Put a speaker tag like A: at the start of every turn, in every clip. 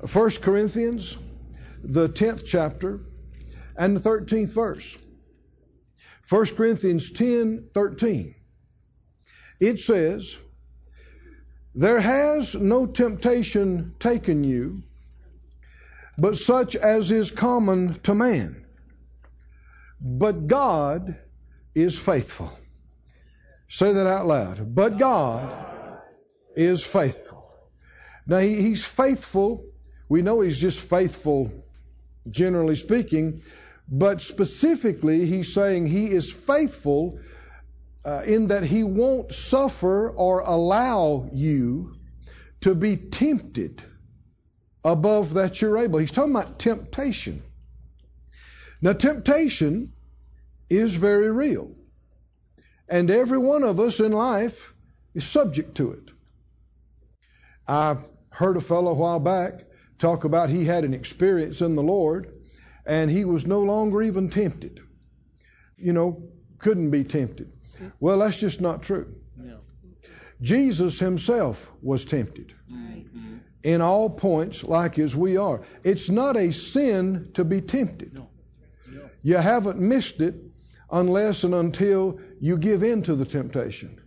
A: 1 Corinthians, the 10th chapter, and the 13th verse. 1 Corinthians 10 13. It says, There has no temptation taken you, but such as is common to man. But God is faithful. Say that out loud. But God is faithful. Now, He's faithful. We know He's just faithful, generally speaking, but specifically, He's saying He is faithful uh, in that He won't suffer or allow you to be tempted above that you're able. He's talking about temptation. Now, temptation is very real. And every one of us in life is subject to it. I heard a fellow a while back talk about he had an experience in the Lord and he was no longer even tempted. You know, couldn't be tempted. Well, that's just not true. No. Jesus himself was tempted mm-hmm. in all points, like as we are. It's not a sin to be tempted. No. You haven't missed it unless and until you give in to the temptation.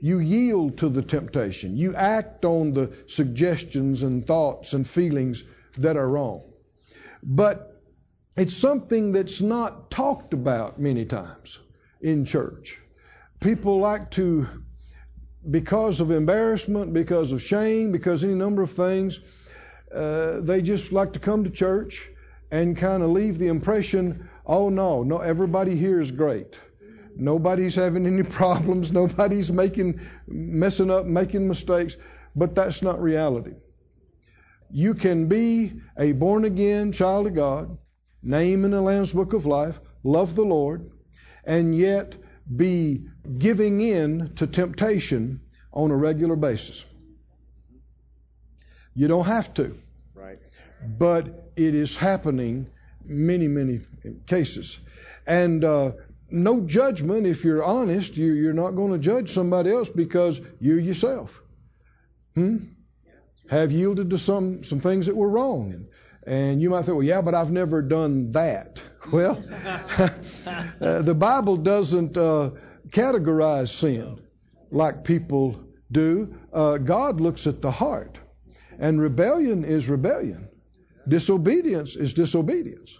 A: You yield to the temptation. You act on the suggestions and thoughts and feelings that are wrong. But it's something that's not talked about many times in church. People like to, because of embarrassment, because of shame, because any number of things, uh, they just like to come to church and kind of leave the impression Oh no, no, everybody here is great. Nobody's having any problems. Nobody's making, messing up, making mistakes. But that's not reality. You can be a born again child of God, name in the Lamb's Book of Life, love the Lord, and yet be giving in to temptation on a regular basis. You don't have to.
B: Right.
A: But it is happening many, many cases. And uh, no judgment, if you're honest, you, you're not going to judge somebody else because you yourself hmm, have yielded to some, some things that were wrong. And, and you might think, well, yeah, but I've never done that. Well, uh, the Bible doesn't uh, categorize sin like people do. Uh, God looks at the heart, and rebellion is rebellion. Disobedience is disobedience.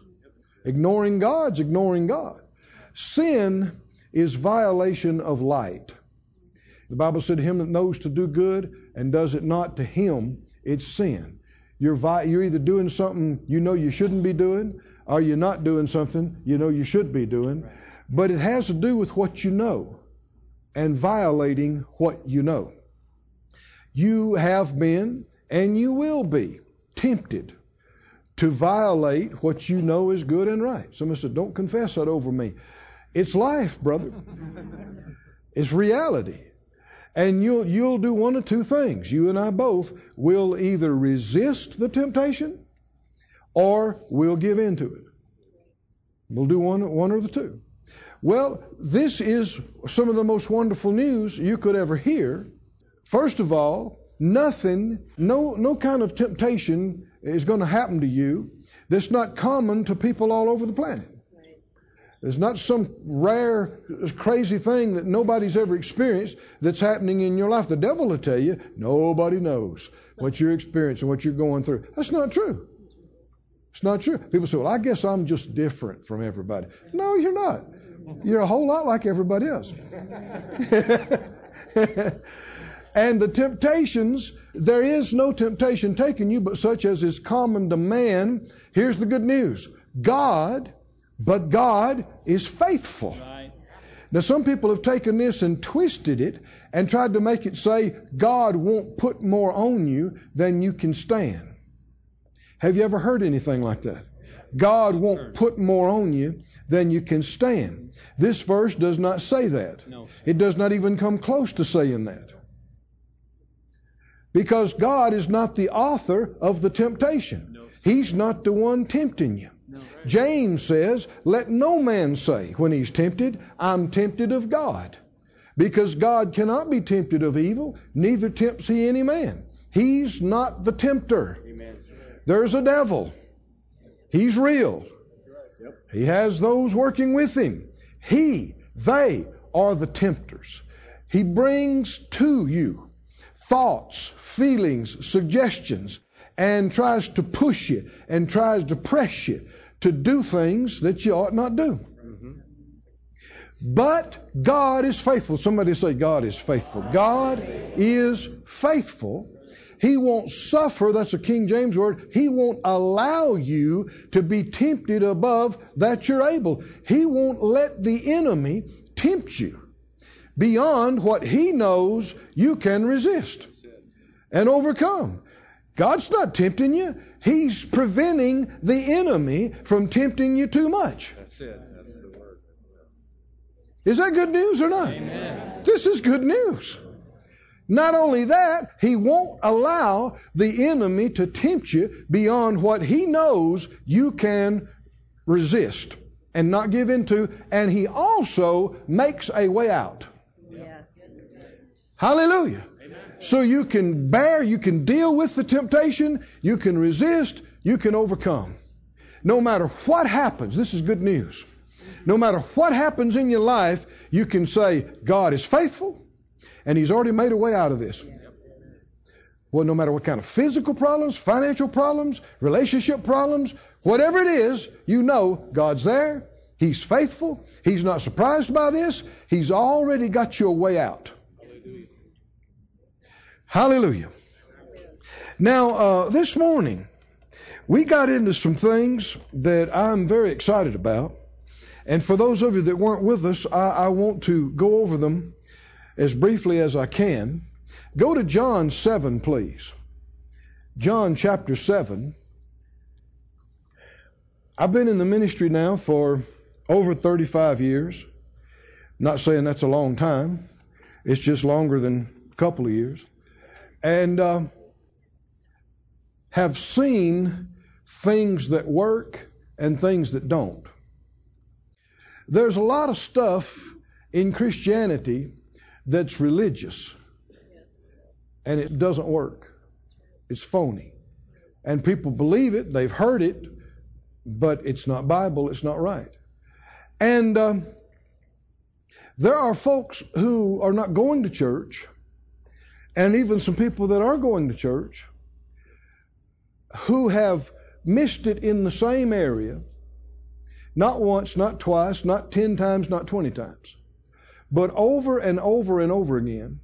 A: Ignoring God's ignoring God. Sin is violation of light. The Bible said, Him that knows to do good and does it not to him, it's sin. You're, vi- you're either doing something you know you shouldn't be doing, or you're not doing something you know you should be doing. But it has to do with what you know and violating what you know. You have been and you will be tempted to violate what you know is good and right. Somebody said, Don't confess that over me. It's life, brother. it's reality. And you'll, you'll do one of two things. You and I both will either resist the temptation or we'll give in to it. We'll do one, one or the two. Well, this is some of the most wonderful news you could ever hear. First of all, nothing, no, no kind of temptation is going to happen to you that's not common to people all over the planet. There's not some rare, crazy thing that nobody's ever experienced that's happening in your life. The devil will tell you nobody knows what you're experiencing, what you're going through. That's not true. It's not true. People say, well, I guess I'm just different from everybody. No, you're not. You're a whole lot like everybody else. And the temptations, there is no temptation taken you but such as is common to man. Here's the good news God, but God is faithful. Right. Now, some people have taken this and twisted it and tried to make it say God won't put more on you than you can stand. Have you ever heard anything like that? God won't put more on you than you can stand. This verse does not say that. No. It does not even come close to saying that. Because God is not the author of the temptation. He's not the one tempting you. James says, Let no man say when he's tempted, I'm tempted of God. Because God cannot be tempted of evil, neither tempts he any man. He's not the tempter. There's a devil. He's real. He has those working with him. He, they are the tempters. He brings to you thoughts, feelings, suggestions, and tries to push you and tries to press you to do things that you ought not do. But God is faithful. Somebody say, God is faithful. God is faithful. He won't suffer, that's a King James word. He won't allow you to be tempted above that you're able. He won't let the enemy tempt you beyond what he knows you can resist and overcome. God's not tempting you. He's preventing the enemy from tempting you too much.
B: That's it. That's the word.
A: Is that good news or not?
B: Amen.
A: This is good news. Not only that, he won't allow the enemy to tempt you beyond what he knows you can resist and not give into, and he also makes a way out.
C: Yes.
A: Hallelujah. So you can bear, you can deal with the temptation, you can resist, you can overcome. No matter what happens, this is good news. No matter what happens in your life, you can say, God is faithful, and He's already made a way out of this. Well, no matter what kind of physical problems, financial problems, relationship problems, whatever it is, you know God's there. He's faithful. He's not surprised by this. He's already got you a way out. Hallelujah. Now, uh, this morning, we got into some things that I'm very excited about. And for those of you that weren't with us, I, I want to go over them as briefly as I can. Go to John 7, please. John chapter 7. I've been in the ministry now for over 35 years. Not saying that's a long time, it's just longer than a couple of years. And uh, have seen things that work and things that don't. There's a lot of stuff in Christianity that's religious and it doesn't work. It's phony. And people believe it, they've heard it, but it's not Bible, it's not right. And um, there are folks who are not going to church, and even some people that are going to church, who have missed it in the same area, not once, not twice, not 10 times, not 20 times, but over and over and over again.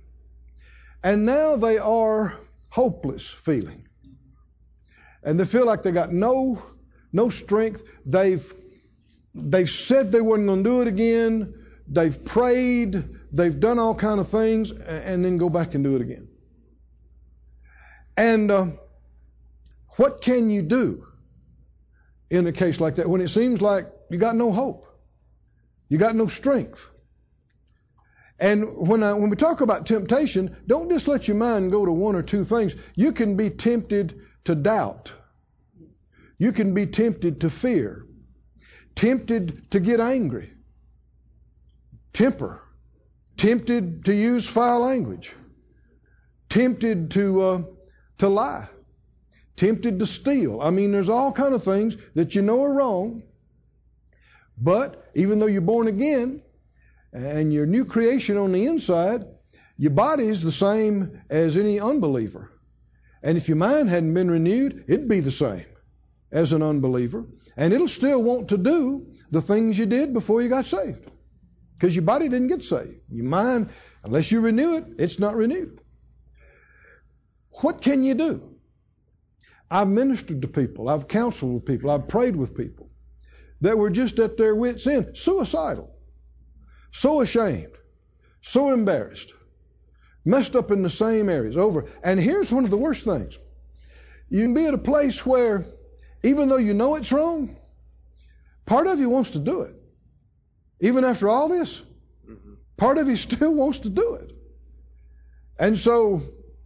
A: And now they are hopeless feeling. And they feel like they got no no strength. They've they've said they weren't going to do it again. They've prayed. They've done all kind of things, and then go back and do it again. And uh, what can you do in a case like that when it seems like you got no hope, you got no strength? And when I, when we talk about temptation, don't just let your mind go to one or two things. You can be tempted to doubt. You can be tempted to fear, tempted to get angry, temper, tempted to use foul language, tempted to uh, to lie, tempted to steal. I mean, there's all kind of things that you know are wrong. But even though you're born again and you're new creation on the inside, your body's the same as any unbeliever. And if your mind hadn't been renewed, it'd be the same as an unbeliever. And it'll still want to do the things you did before you got saved. Because your body didn't get saved. Your mind, unless you renew it, it's not renewed. What can you do? I've ministered to people, I've counseled with people, I've prayed with people that were just at their wits' end, suicidal, so ashamed, so embarrassed, messed up in the same areas over. And here's one of the worst things you can be at a place where, even though you know it's wrong, part of you wants to do it. Even after all this, part of you still wants to do it. And so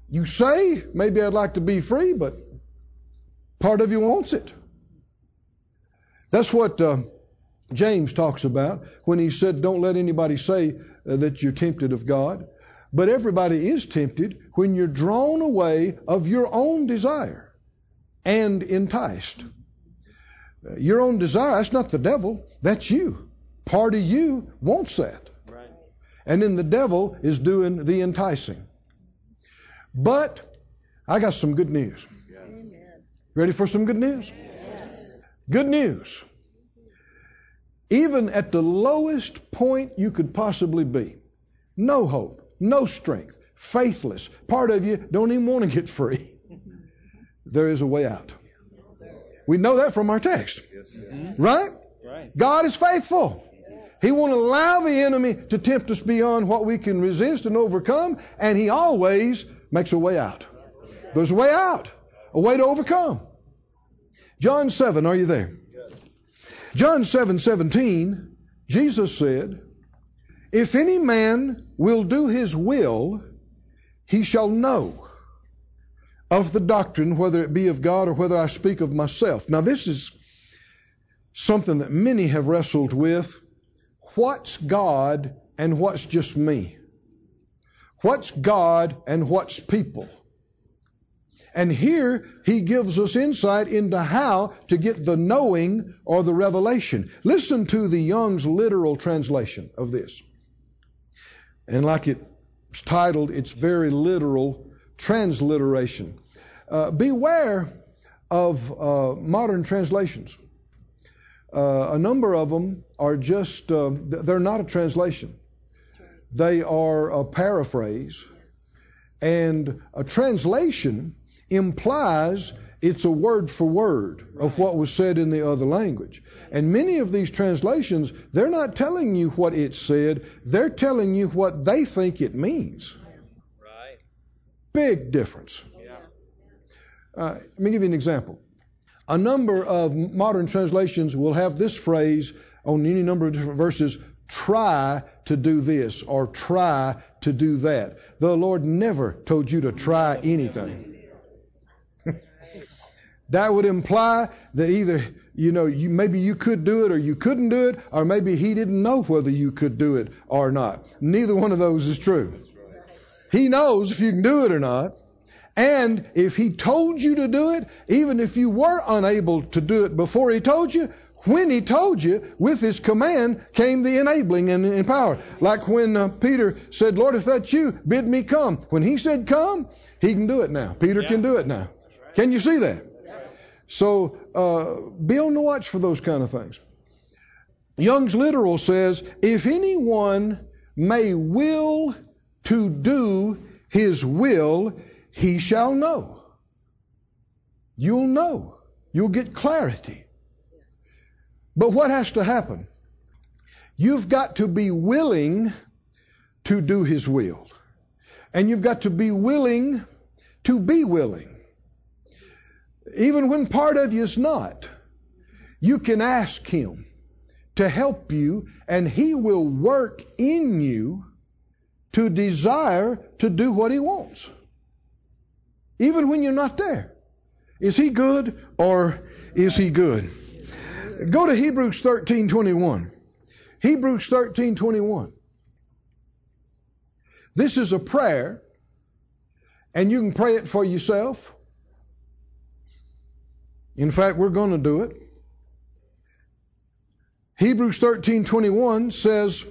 A: you say, maybe I'd like to be free, but part of you wants it. That's what uh, James talks about when he said, Don't let anybody say uh, that you're tempted of God. But everybody is tempted when you're drawn away of your own desire and enticed. Uh, your own desire, that's not the devil, that's you. Part of you wants that.
B: Right.
A: And then the devil is doing the enticing. But I got some good news. Ready for some good news? Good news. Even at the lowest point you could possibly be, no hope, no strength, faithless, part of you don't even want to get free, there is a way out. We know that from our text. Right?
B: Right.
A: God is faithful. He won't allow the enemy to tempt us beyond what we can resist and overcome, and He always makes a way out. There's a way out, a way to overcome. John 7, are you there? John 7 17, Jesus said, If any man will do his will, he shall know of the doctrine, whether it be of God or whether I speak of myself. Now, this is something that many have wrestled with. What's God and what's just me? What's God and what's people? And here he gives us insight into how to get the knowing or the revelation. Listen to the Young's literal translation of this. And like it's titled, it's very literal transliteration. Uh, beware of uh, modern translations. Uh, a number of them are just, uh, they're not a translation. They are a paraphrase. And a translation implies it's a word for word of what was said in the other language. And many of these translations, they're not telling you what it said, they're telling you what they think it means.
B: Right.
A: Big difference.
B: Yeah.
A: Uh, let me give you an example. A number of modern translations will have this phrase on any number of different verses try to do this or try to do that. The Lord never told you to try anything. that would imply that either you know you, maybe you could do it or you couldn't do it or maybe he didn't know whether you could do it or not. Neither one of those is true. He knows if you can do it or not. And if he told you to do it, even if you were unable to do it before he told you, when he told you, with his command came the enabling and, and power. Like when uh, Peter said, Lord, if that's you, bid me come. When he said come, he can do it now. Peter
B: Yeah.
A: can do it now. Can you see that? So uh, be on the watch for those kind of things. Young's literal says, if anyone may will to do his will, he shall know. You'll know. You'll get clarity. But what has to happen? You've got to be willing to do his will. And you've got to be willing to be willing. Even when part of you is not, you can ask him to help you, and he will work in you to desire to do what he wants. Even when you're not there. Is he good or is he good? Go to Hebrews 13:21. Hebrews 13:21. This is a prayer and you can pray it for yourself. In fact, we're going to do it. Hebrews 13:21 says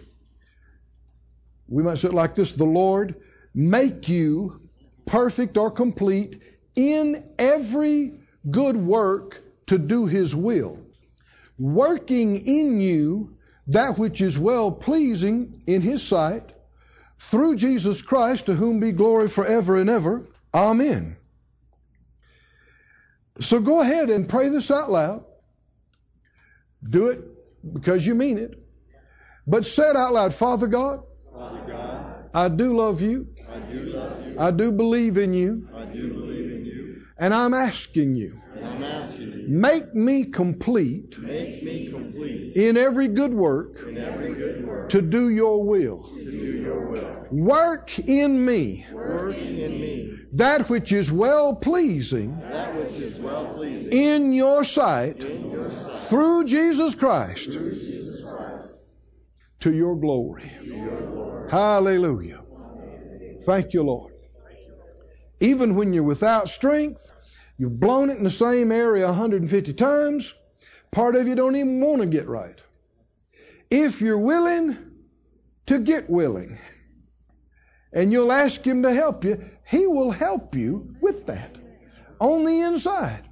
A: we might say it like this, the Lord make you perfect or complete in every good work to do his will, working in you that which is well pleasing in his sight, through Jesus Christ, to whom be glory forever and ever. Amen. So go ahead and pray this out loud. Do it because you mean it. But say it out loud, Father God,
C: Father God,
A: I do love you.
C: I do love you.
A: I do believe in you.
C: I do believe in you.
A: And I'm asking you,
C: I'm asking you,
A: make me complete
C: make me complete
A: in every good work
C: in every good work
A: to do your will.
C: to do your will.
A: Work in me
C: Working in me
A: that which is well pleasing
C: that which is well pleasing
A: in your sight
C: in your sight
A: through Jesus Christ
C: through Jesus Christ
A: to your glory.
C: to your glory.
A: Hallelujah. Thank you, Lord. Even when you're without strength, You've blown it in the same area 150 times. Part of you don't even want to get right. If you're willing to get willing, and you'll ask Him to help you, He will help you with that on the inside.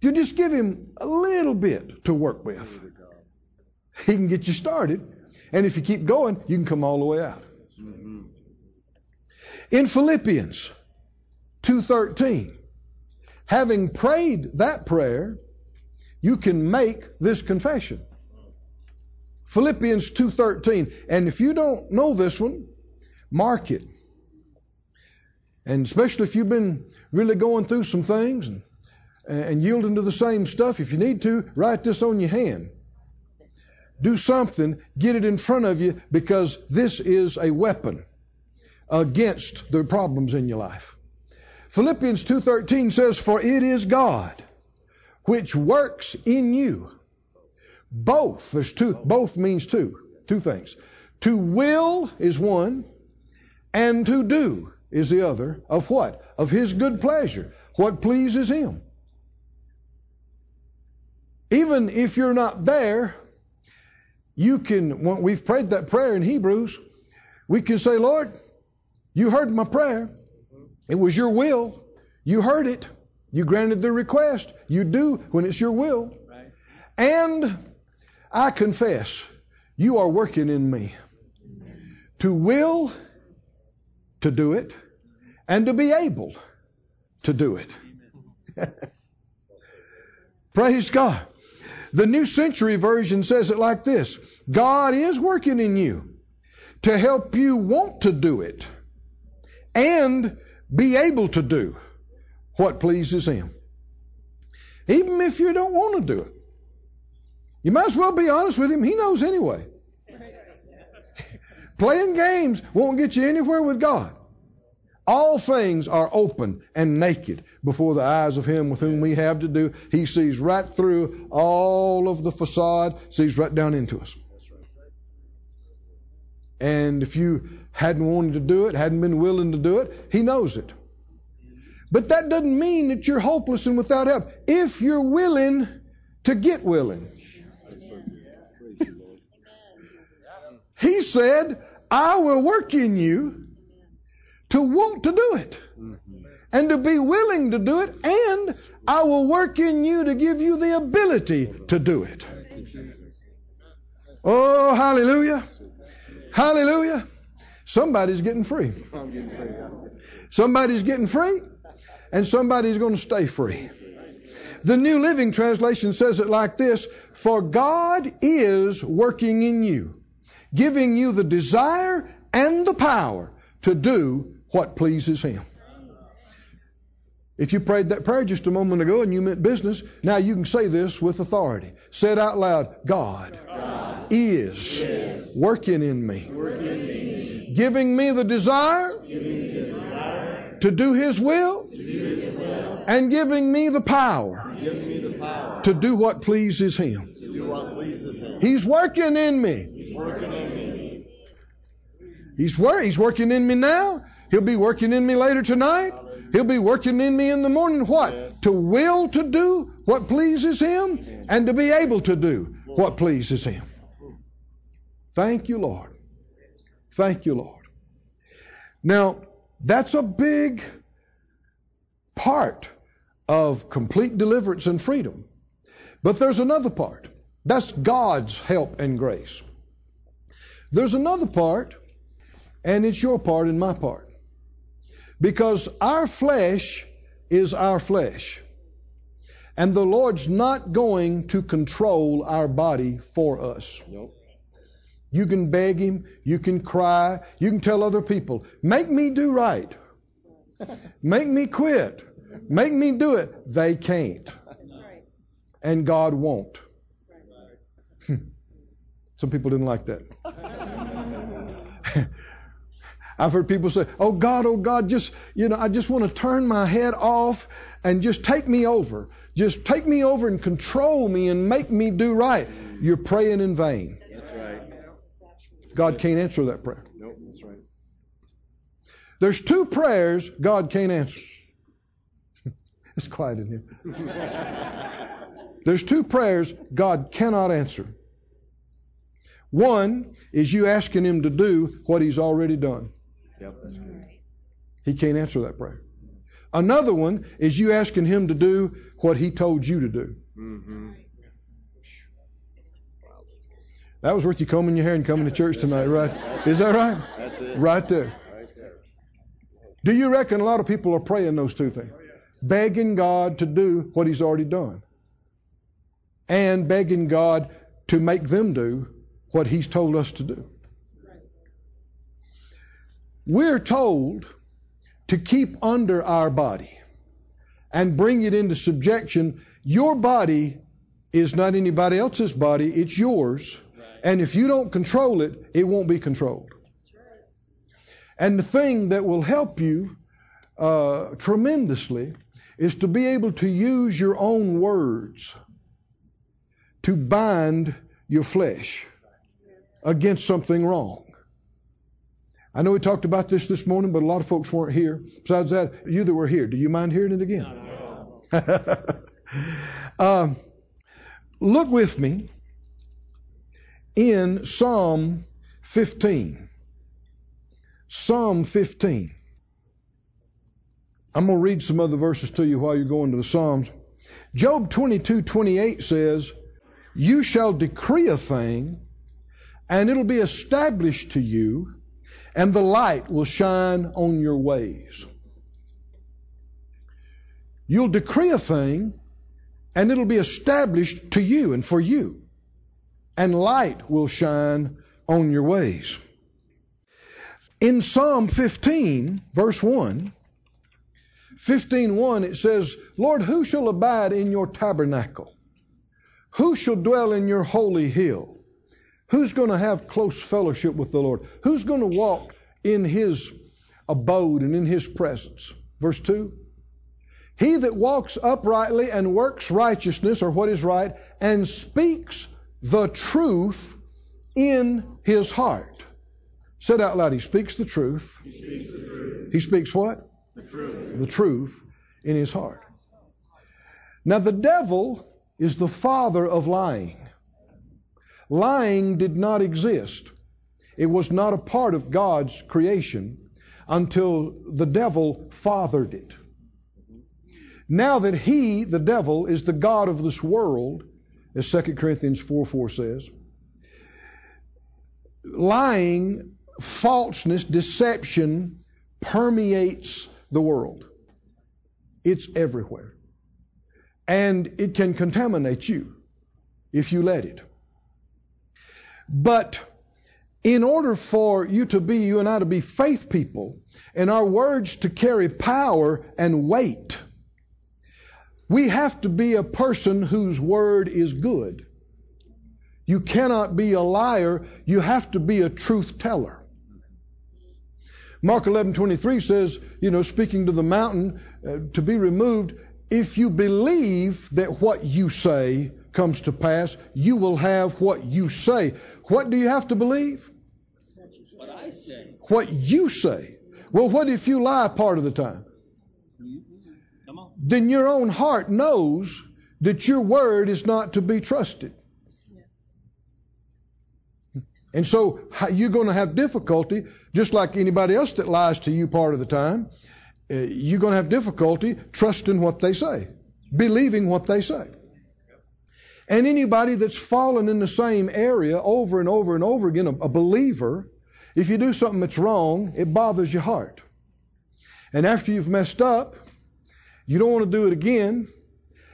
A: You just give Him a little bit to work with. He can get you started, and if you keep going, you can come all the way out. In Philippians 2:13, having prayed that prayer, you can make this confession. Philippians 2:13, and if you don't know this one, mark it. And especially if you've been really going through some things and, and yielding to the same stuff, if you need to, write this on your hand. Do something, get it in front of you because this is a weapon against the problems in your life. Philippians 2:13 says for it is God which works in you. Both there's two both means two two things. To will is one and to do is the other. Of what? Of his good pleasure. What pleases him. Even if you're not there you can we've prayed that prayer in Hebrews we can say Lord you heard my prayer. It was your will. You heard it. You granted the request. You do when it's your will. Right. And I confess, you are working in me to will to do it and to be able to do it. Praise God. The New Century Version says it like this God is working in you to help you want to do it and be able to do what pleases Him. Even if you don't want to do it. You might as well be honest with Him. He knows anyway. Playing games won't get you anywhere with God. All things are open and naked before the eyes of Him with whom we have to do. He sees right through all of the facade, sees right down into us. And if you hadn't wanted to do it, hadn't been willing to do it, He knows it. But that doesn't mean that you're hopeless and without help. If you're willing to get willing. He said, I will work in you to want to do it and to be willing to do it, and I will work in you to give you the ability to do it. Oh, hallelujah. Hallelujah. Somebody's getting free. Somebody's getting free, and somebody's going to stay free. The New Living Translation says it like this For God is working in you, giving you the desire and the power to do what pleases Him. If you prayed that prayer just a moment ago and you meant business, now you can say this with authority. Say it out loud God, God is, is working in me, working in me. Giving, me the desire, me the desire to, do His will, to do His will, and giving me the power, me the power to do what pleases Him. Pleases him. He's working in me. He's working in me. He's, wor- he's working in me now. He'll be working in me later tonight. He'll be working in me in the morning what? Yes. To will to do what pleases Him and to be able to do what pleases Him. Thank you, Lord. Thank you, Lord. Now, that's a big part of complete deliverance and freedom. But there's another part. That's God's help and grace. There's another part, and it's your part and my part. Because our flesh is our flesh. And the Lord's not going to control our body for us. Nope. You can beg Him, you can cry, you can tell other people, make me do right. make me quit. Make me do it. They can't. And God won't. Some people didn't like that. I've heard people say, Oh God, oh God, just, you know, I just want to turn my head off and just take me over. Just take me over and control me and make me do right. You're praying in vain. That's right. God can't answer that prayer. Nope, that's right. There's two prayers God can't answer. It's quiet in here. There's two prayers God cannot answer. One is you asking Him to do what He's already done.
C: Yep, that's good.
A: He can't answer that prayer. Another one is you asking Him to do what He told you to do.
C: Mm-hmm.
A: That was worth you combing your hair and coming to church tonight, right? Is that right?
C: That's it.
A: Right there.
C: Right there.
A: Do you reckon a lot of people are praying those two things? Begging God to do what He's already done. And begging God to make them do what He's told us to do. We're told to keep under our body and bring it into subjection. Your body is not anybody else's body, it's yours. And if you don't control it, it won't be controlled. And the thing that will help you uh, tremendously is to be able to use your own words to bind your flesh against something wrong. I know we talked about this this morning, but a lot of folks weren't here. Besides that, you that were here, do you mind hearing it again? um, look with me in Psalm 15. Psalm 15. I'm going to read some other verses to you while you're going to the Psalms. Job 22 28 says, You shall decree a thing, and it'll be established to you, and the light will shine on your ways. You'll decree a thing, and it'll be established to you and for you, and light will shine on your ways. In Psalm 15, verse 1, 15:1 it says, "Lord, who shall abide in your tabernacle? Who shall dwell in your holy hill? Who's going to have close fellowship with the Lord? Who's going to walk in his abode and in his presence?" Verse 2, "He that walks uprightly and works righteousness or what is right and speaks the truth in his heart." Said out loud, he speaks the truth.
C: He speaks the truth.
A: He speaks what?
C: The truth.
A: the truth in his heart. Now, the devil is the father of lying. Lying did not exist, it was not a part of God's creation until the devil fathered it. Now that he, the devil, is the God of this world, as 2 Corinthians 4 4 says, lying, falseness, deception permeates the world. It's everywhere. And it can contaminate you if you let it. But in order for you to be, you and I to be faith people, and our words to carry power and weight, we have to be a person whose word is good. You cannot be a liar, you have to be a truth teller. Mark 11:23 says, you know, speaking to the mountain uh, to be removed, if you believe that what you say comes to pass, you will have what you say. What do you have to believe?
B: What I say.
A: What you say. Well, what if you lie part of the time?
B: Come on.
A: Then your own heart knows that your word is not to be trusted. And so you're going to have difficulty, just like anybody else that lies to you part of the time. Uh, you're going to have difficulty trusting what they say, believing what they say. And anybody that's fallen in the same area over and over and over again, a, a believer, if you do something that's wrong, it bothers your heart. And after you've messed up, you don't want to do it again.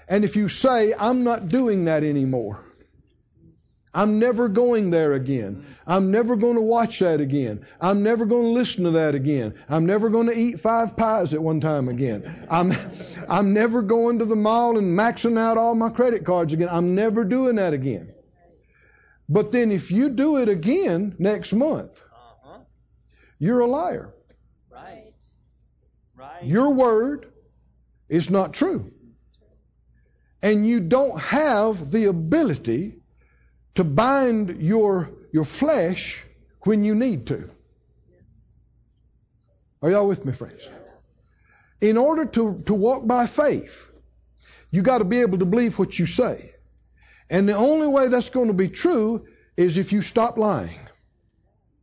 A: And if you say, I'm not doing that anymore, I'm never going there again. I'm never going to watch that again. I'm never going to listen to that again. I'm never going to eat five pies at one time again. I'm, I'm never going to the mall and maxing out all my credit cards again. I'm never doing that again. But then if you do it again next month,
B: Uh-huh.
A: you're a liar.
B: Right. Right.
A: Your word is not true. And you don't have the ability to bind your, your flesh when you need to. Are y'all with me, friends? In order to, to walk by faith, You got to be able to believe what you say. And the only way that's going to be true is if you stop lying.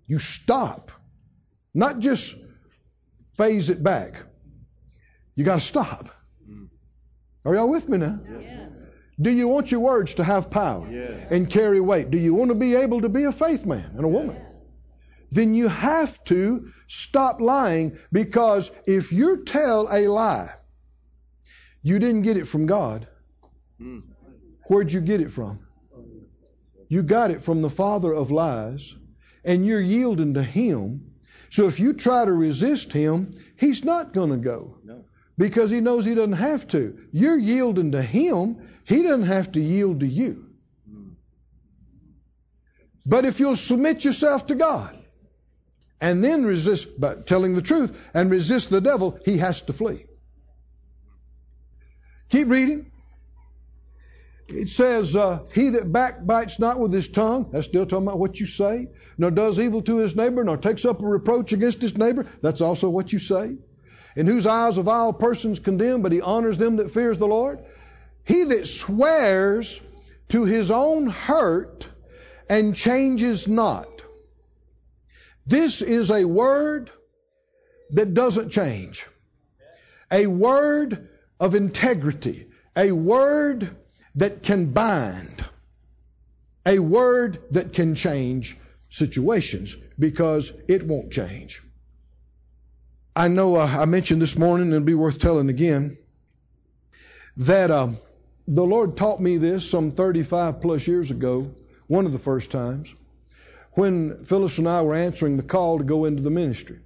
A: You stop. Not just phase it back. You got to stop. Mm. Are y'all with me now?
C: Yes.
A: Do you want your words to have power
C: Yes.
A: and carry weight? Do you want to be able to be a faith man and a woman? Then you have to stop lying because if you tell a lie, you didn't get it from God.
C: Mm.
A: Where'd you get it from? You got it from the father of lies, and you're yielding to him. So if you try to resist him, he's not going to go
C: No.
A: Because he knows he doesn't have to. You're yielding to him, he doesn't have to yield to you. But if you'll submit yourself to God and then resist by telling the truth and resist the devil, he has to flee. Keep reading. It says, uh, He that backbites not with his tongue, that's still talking about what you say, nor does evil to his neighbor, nor takes up a reproach against his neighbor, that's also what you say. In whose eyes a vile persons condemn, but he honors them that fears the Lord. He that swears to his own hurt and changes not. This is a word that doesn't change. A word of integrity. A word that can bind. A word that can change situations because it won't change. I know uh, I mentioned this morning, and it'll be worth telling again, that uh, the Lord taught me this some 35 plus years ago, one of the first times, when Phyllis and I were answering the call to go into the ministry.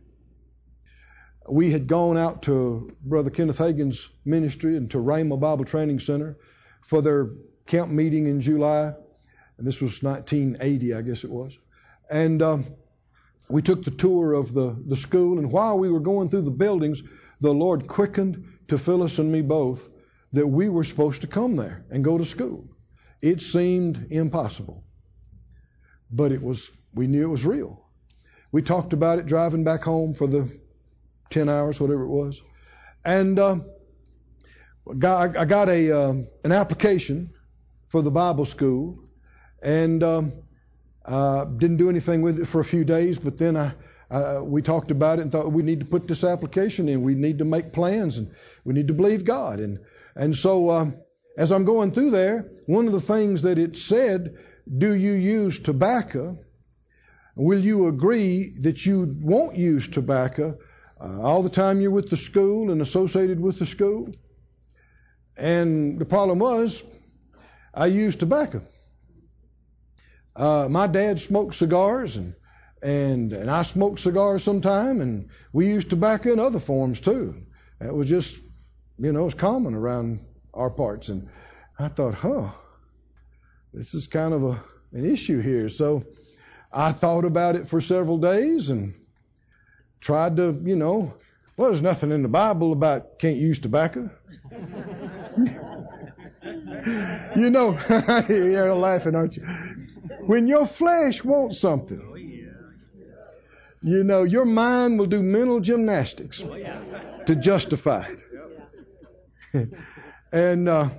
A: We had gone out to Brother Kenneth Hagin's ministry and to Rhema Bible Training Center for their camp meeting in July, and this was 1980, I guess it was. And um, we took the tour of the, the school, and while we were going through the buildings, the Lord quickened to Phyllis and me both that we were supposed to come there and go to school. It seemed impossible, but it was. We knew it was real. We talked about it driving back home for the 10 hours, whatever it was, and uh, I got a um, an application for the Bible school, and um, uh, didn't do anything with it for a few days. But then I, uh, we talked about it and thought we need to put this application in. We need to make plans and we need to believe God. And and so um, as I'm going through there, one of the things that it said, do you use tobacco? Will you agree that you won't use tobacco uh, all the time you're with the school and associated with the school? And the problem was, I used tobacco. Uh, my dad smoked cigars, and and and I smoked cigars sometime, and we used tobacco in other forms too. That was just, you know, it's common around our parts. And I thought, huh, this is kind of a an issue here. So I thought about it for several days and tried to, you know, well, there's nothing in the Bible about can't use tobacco. you know, you're laughing, aren't you? When your flesh wants something, you know, your mind will do mental gymnastics to justify it. and, uh,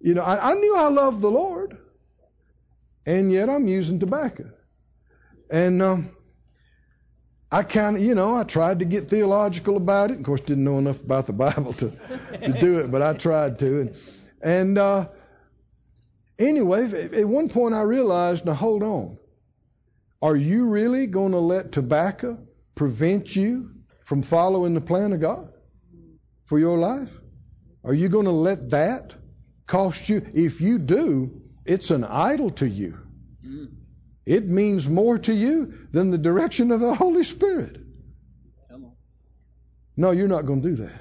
A: you know, I, I knew I loved the Lord, and yet I'm using tobacco. And um, I kind of, you know, I tried to get theological about it. Of course, didn't know enough about the Bible to, to do it, but I tried to. And, and uh, anyway, at one point I realized, now hold on. Are you really going to let tobacco prevent you from following the plan of God for your life? Are you going to let that cost you? If you do, it's an idol to you. Mm. It means more to you than the direction of the Holy Spirit. No, you're not going to do that.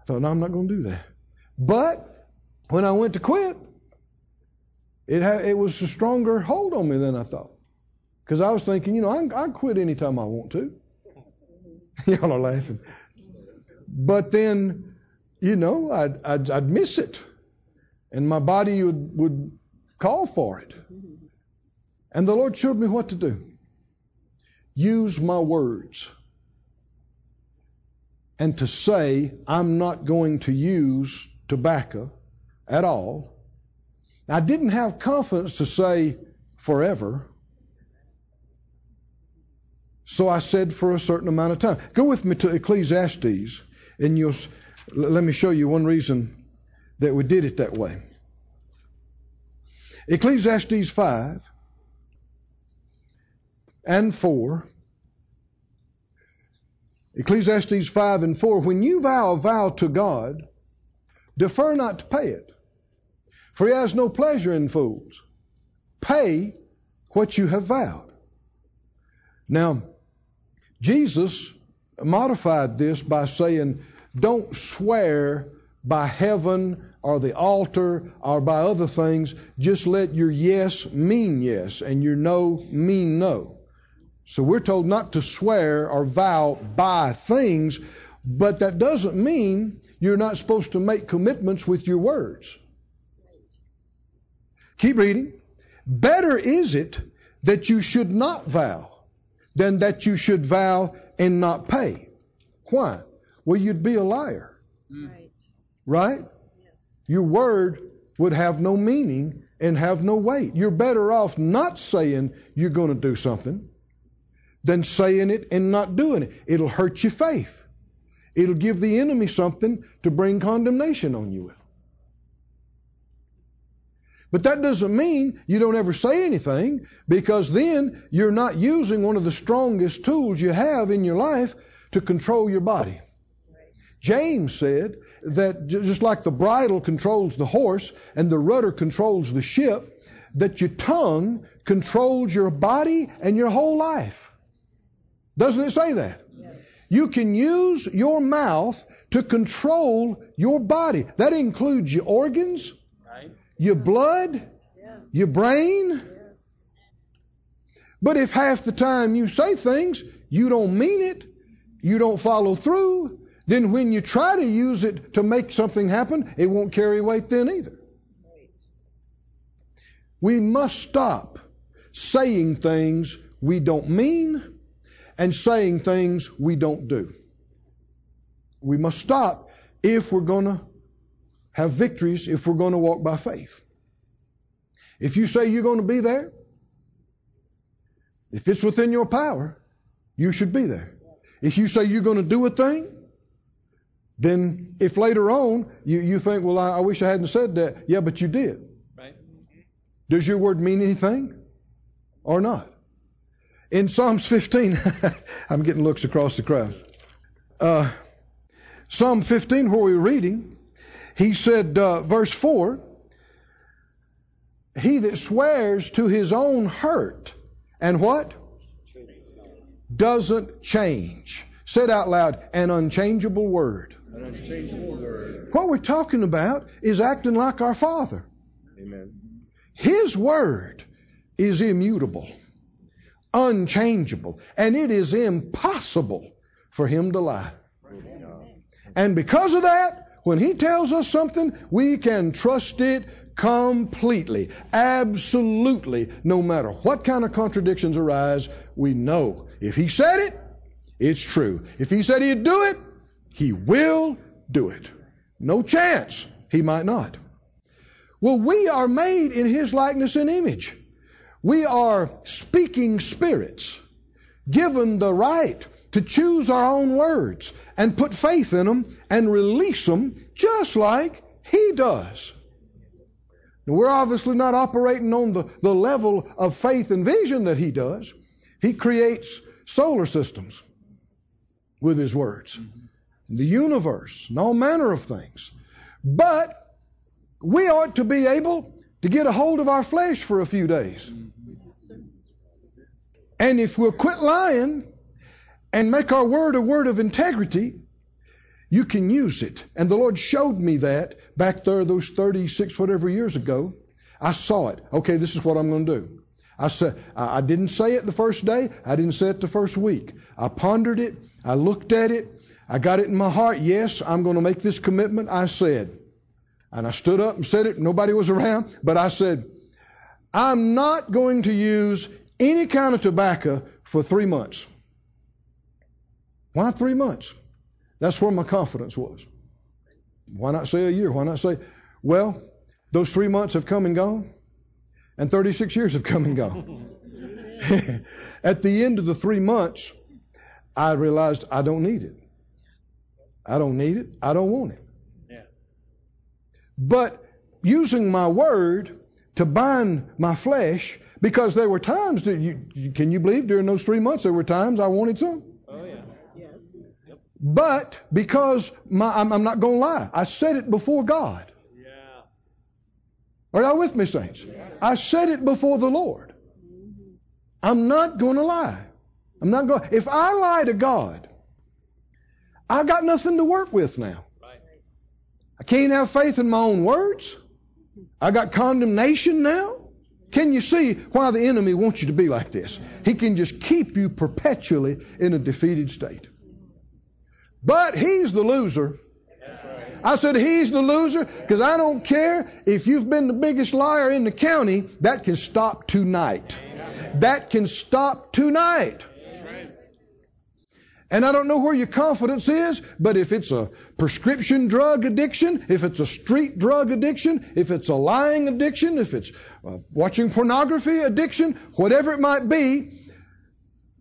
A: I thought, no, I'm not going to do that. But when I went to quit, it had, it was a stronger hold on me than I thought. Because I was thinking, you know, I, I quit anytime I want to. Y'all are laughing. But then, you know, I'd, I'd, I'd miss it. And my body would, would call for it. And the Lord showed me what to do. Use my words. And to say, I'm not going to use tobacco at all. I didn't have confidence to say forever. So I said for a certain amount of time. Go with me to Ecclesiastes, and you'll let me show you one reason that we did it that way. Ecclesiastes 5 and 4. Ecclesiastes 5 and 4. When you vow a vow to God, defer not to pay it, for he has no pleasure in fools. Pay what you have vowed. Now, Jesus modified this by saying, don't swear by heaven or the altar or by other things. Just let your yes mean yes and your no mean no. So we're told not to swear or vow by things, but that doesn't mean you're not supposed to make commitments with your words. Keep reading. Better is it that you should not vow than that you should vow and not pay. Why? Well, you'd be a liar. Mm.
D: Right.
A: Right?
D: Yes.
A: Your word would have no meaning and have no weight. You're better off not saying you're going to do something than saying it and not doing it. It'll hurt your faith. It'll give the enemy something to bring condemnation on you with. But that doesn't mean you don't ever say anything because then you're not using one of the strongest tools you have in your life to control your body. James said that just like the bridle controls the horse and the rudder controls the ship, that your tongue controls your body and your whole life. Doesn't it say that?
D: Yes.
A: You can use your mouth to control your body. That includes your organs? Your blood,
D: Yes.
A: your brain.
D: Yes.
A: But if half the time you say things, you don't mean it, you don't follow through, then when you try to use it to make something happen, it won't carry weight then either.
D: Right.
A: We must stop saying things we don't mean and saying things we don't do. We must stop if we're going to have victories, if we're going to walk by faith. If you say you're going to be there, if it's within your power, you should be there. If you say you're going to do a thing, then if later on you, you think, well, I, I wish I hadn't said that, yeah, but you did.
B: Right?
A: Does your word mean anything or not? In Psalms 15, I'm getting looks across the crowd. Uh, Psalm 15, where we're reading, he said, uh, verse 4 He that swears to his own hurt and what? Doesn't change. Said out loud, an unchangeable word.
C: An unchangeable word.
A: What we're talking about is acting like our Father.
C: Amen.
A: His word is immutable, unchangeable, and it is impossible for him to lie. And because of that, when he tells us something, we can trust it completely, absolutely, no matter what kind of contradictions arise, we know if he said it, it's true. If he said he'd do it, he will do it. No chance he might not. Well, we are made in His likeness and image. We are speaking spirits, given the right to choose our own words and put faith in them and release them just like He does. Now, we're obviously not operating on the, the level of faith and vision that He does. He creates solar systems with His words, the universe, and all manner of things. But we ought to be able to get a hold of our flesh for a few days. And if we'll quit lying and make our word a word of integrity, you can use it. And the Lord showed me that back there those 36 whatever years ago. I saw it. Okay, this is what I'm going to do. I said I didn't say it the first day. I didn't say it the first week. I pondered it. I looked at it. I got it in my heart. Yes, I'm going to make this commitment. I said, and I stood up and said it. Nobody was around, but I said, I'm not going to use any kind of tobacco for three months. Why three months? That's where my confidence was. Why not say a year? Why not say, well, those three months have come and gone, and 36 years have come and gone. At the end of the three months, I realized I don't need it. I don't need it. I don't want it.
B: Yeah.
A: But using my word to bind my flesh, because there were times that you, can you believe during those three months there were times I wanted some. But because my, I'm, I'm not going to lie, I said it before God.
B: Yeah.
A: Are y'all with me, saints? I said it before the Lord. Mm-hmm. I'm not going to lie. I'm not going. If I lie to God, I got nothing to work with now.
B: Right.
A: I can't have faith in my own words. I got condemnation now. Can you see why the enemy wants you to be like this? He can just keep you perpetually in a defeated state. But he's the loser. I said he's the loser because I don't care if you've been the biggest liar in the county, that can stop tonight. That can stop tonight. And I don't know where your confidence is, but if it's a prescription drug addiction, if it's a street drug addiction, if it's a lying addiction, if it's uh, watching pornography addiction, whatever it might be,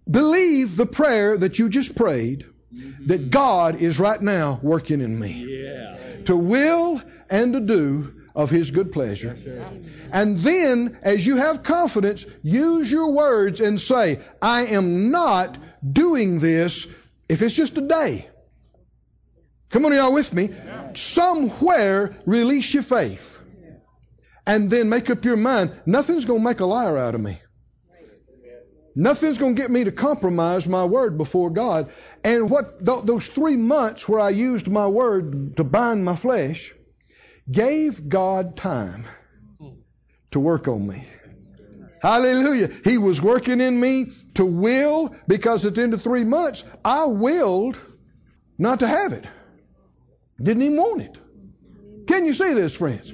A: believe the prayer that you just prayed that mm-hmm. God is right now working in me
B: Yeah.
A: to will and to do of His good pleasure. And then, as you have confidence, use your words and say, I am not doing this if it's just a day. Come on, y'all with me? Somewhere release your faith. And then make up your mind, nothing's going to make a liar out of me. Nothing's going to get me to compromise my word before God. And what th- those three months where I used my word to bind my flesh gave God time to work on me. Hallelujah. He was working in me to will because at the end of three months, I willed not to have it. Didn't even want it. Can you see this, friends?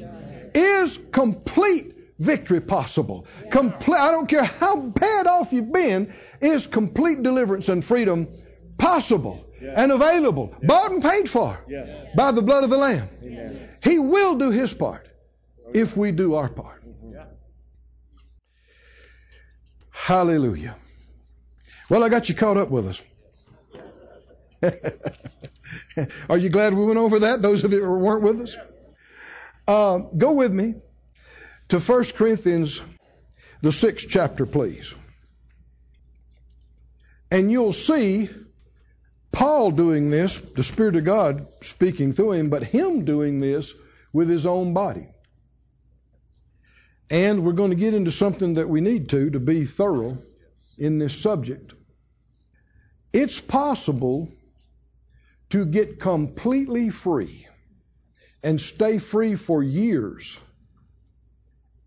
A: Is complete victory possible? Complete, I don't care how bad off you've been, is complete deliverance and freedom possible and available, bought and paid for
C: Yes.
A: by the blood of the Lamb.
C: Amen.
A: He will do his part if we do our part. Hallelujah. Well, I got you caught up with us. Are you glad we went over that? Those of you who weren't with us? Uh, go with me to 1 Corinthians, the sixth chapter, please. And you'll see Paul doing this, the Spirit of God speaking through him, but him doing this with his own body. And we're going to get into something that we need to to be thorough in this subject. It's possible to get completely free and stay free for years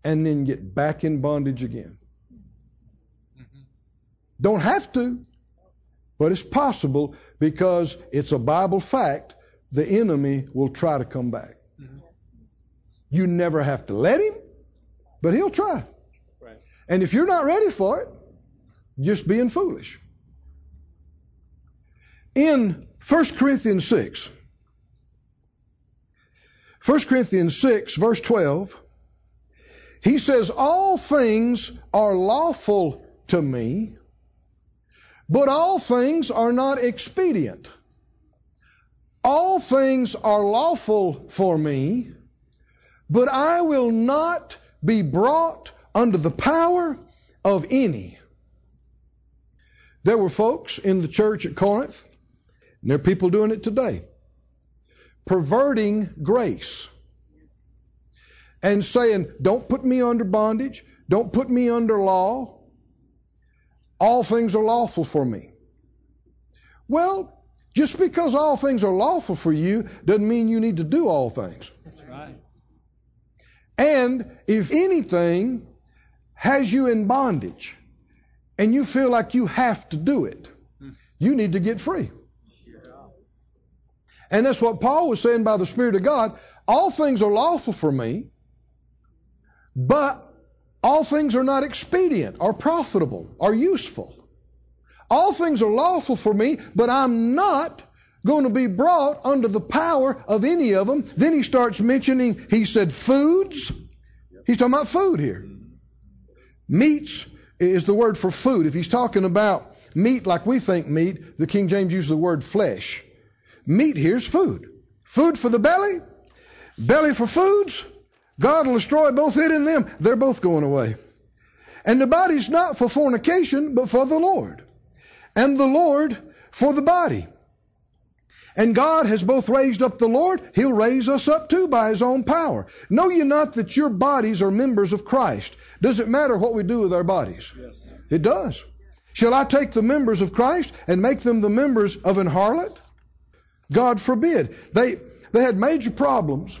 A: and then get back in bondage again. Mm-hmm. Don't have to, but it's possible because it's a Bible fact the enemy will try to come back. Mm-hmm. You never have to let him, but he'll try.
B: Right.
A: And if you're not ready for it, just being foolish. In 1 Corinthians 6, 1 Corinthians 6, verse 12, he says, All things are lawful to me, but all things are not expedient. All things are lawful for me, but I will not be brought under the power of any. There were folks in the church at Corinth, and there are people doing it today, perverting grace and saying, Don't put me under bondage, don't put me under law. All things are lawful for me. Well, just because all things are lawful for you doesn't mean you need to do all things.
B: That's right.
A: And if anything has you in bondage and you feel like you have to do it, hmm. you need to get free. And that's what Paul was saying by the Spirit of God. All things are lawful for me, but all things are not expedient or profitable or useful. All things are lawful for me, but I'm not going to be brought under the power of any of them. Then he starts mentioning, he said, foods. He's talking about food here. Meats is the word for food. If he's talking about meat like we think meat, the King James uses the word flesh. Meat here's food. Food for the belly, belly for foods. God will destroy both it and them. They're both going away. And the body's not for fornication, but for the Lord. And the Lord for the body. And God has both raised up the Lord, He'll raise us up too by His own power. Know ye not that your bodies are members of Christ? Does it matter what we do with our bodies?
C: Yes.
A: It does. Shall I take the members of Christ and make them the members of an harlot? God forbid. They, they had major problems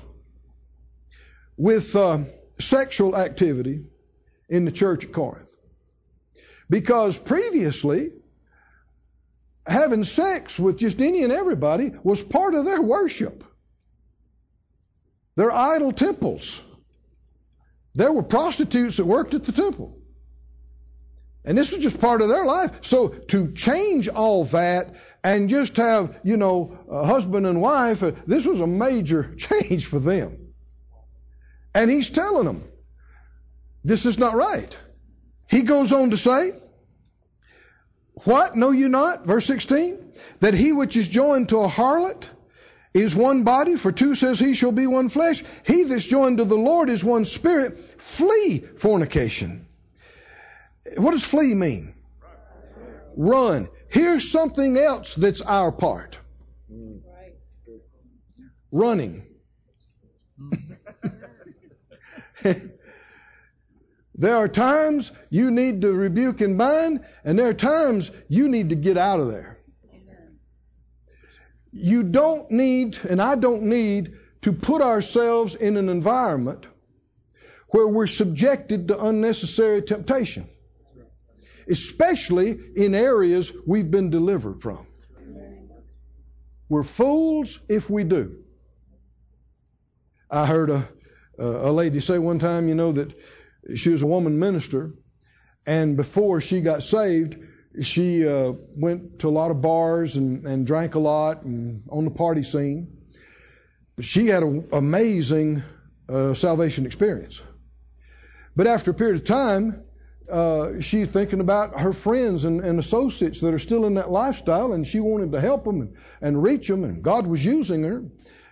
A: with uh, sexual activity in the church at Corinth. Because previously, having sex with just any and everybody was part of their worship. Their idol temples. There were prostitutes that worked at the temple. And this was just part of their life. So to change all that and just have, you know, a husband and wife, uh, this was a major change for them. And he's telling them, this is not right. He goes on to say, What? Know you not? Verse 16. That he which is joined to a harlot is one body, for two says he shall be one flesh. He that's joined to the Lord is one spirit. Flee fornication. What does flee mean? Run. Here's something else that's our part. Mm. Running. there are times you need to rebuke and bind, and there are times you need to get out of there. You don't need, and I don't need, to put ourselves in an environment where we're subjected to unnecessary temptation, especially in areas we've been delivered from. We're fools if we do. I heard a, a lady say one time, you know, that she was a woman minister, and before she got saved, she uh, went to a lot of bars and, and drank a lot and on the party scene. She had an amazing uh, salvation experience. But after a period of time, uh, she's thinking about her friends and, and, associates that are still in that lifestyle, and she wanted to help them and, and reach them, and God was using her.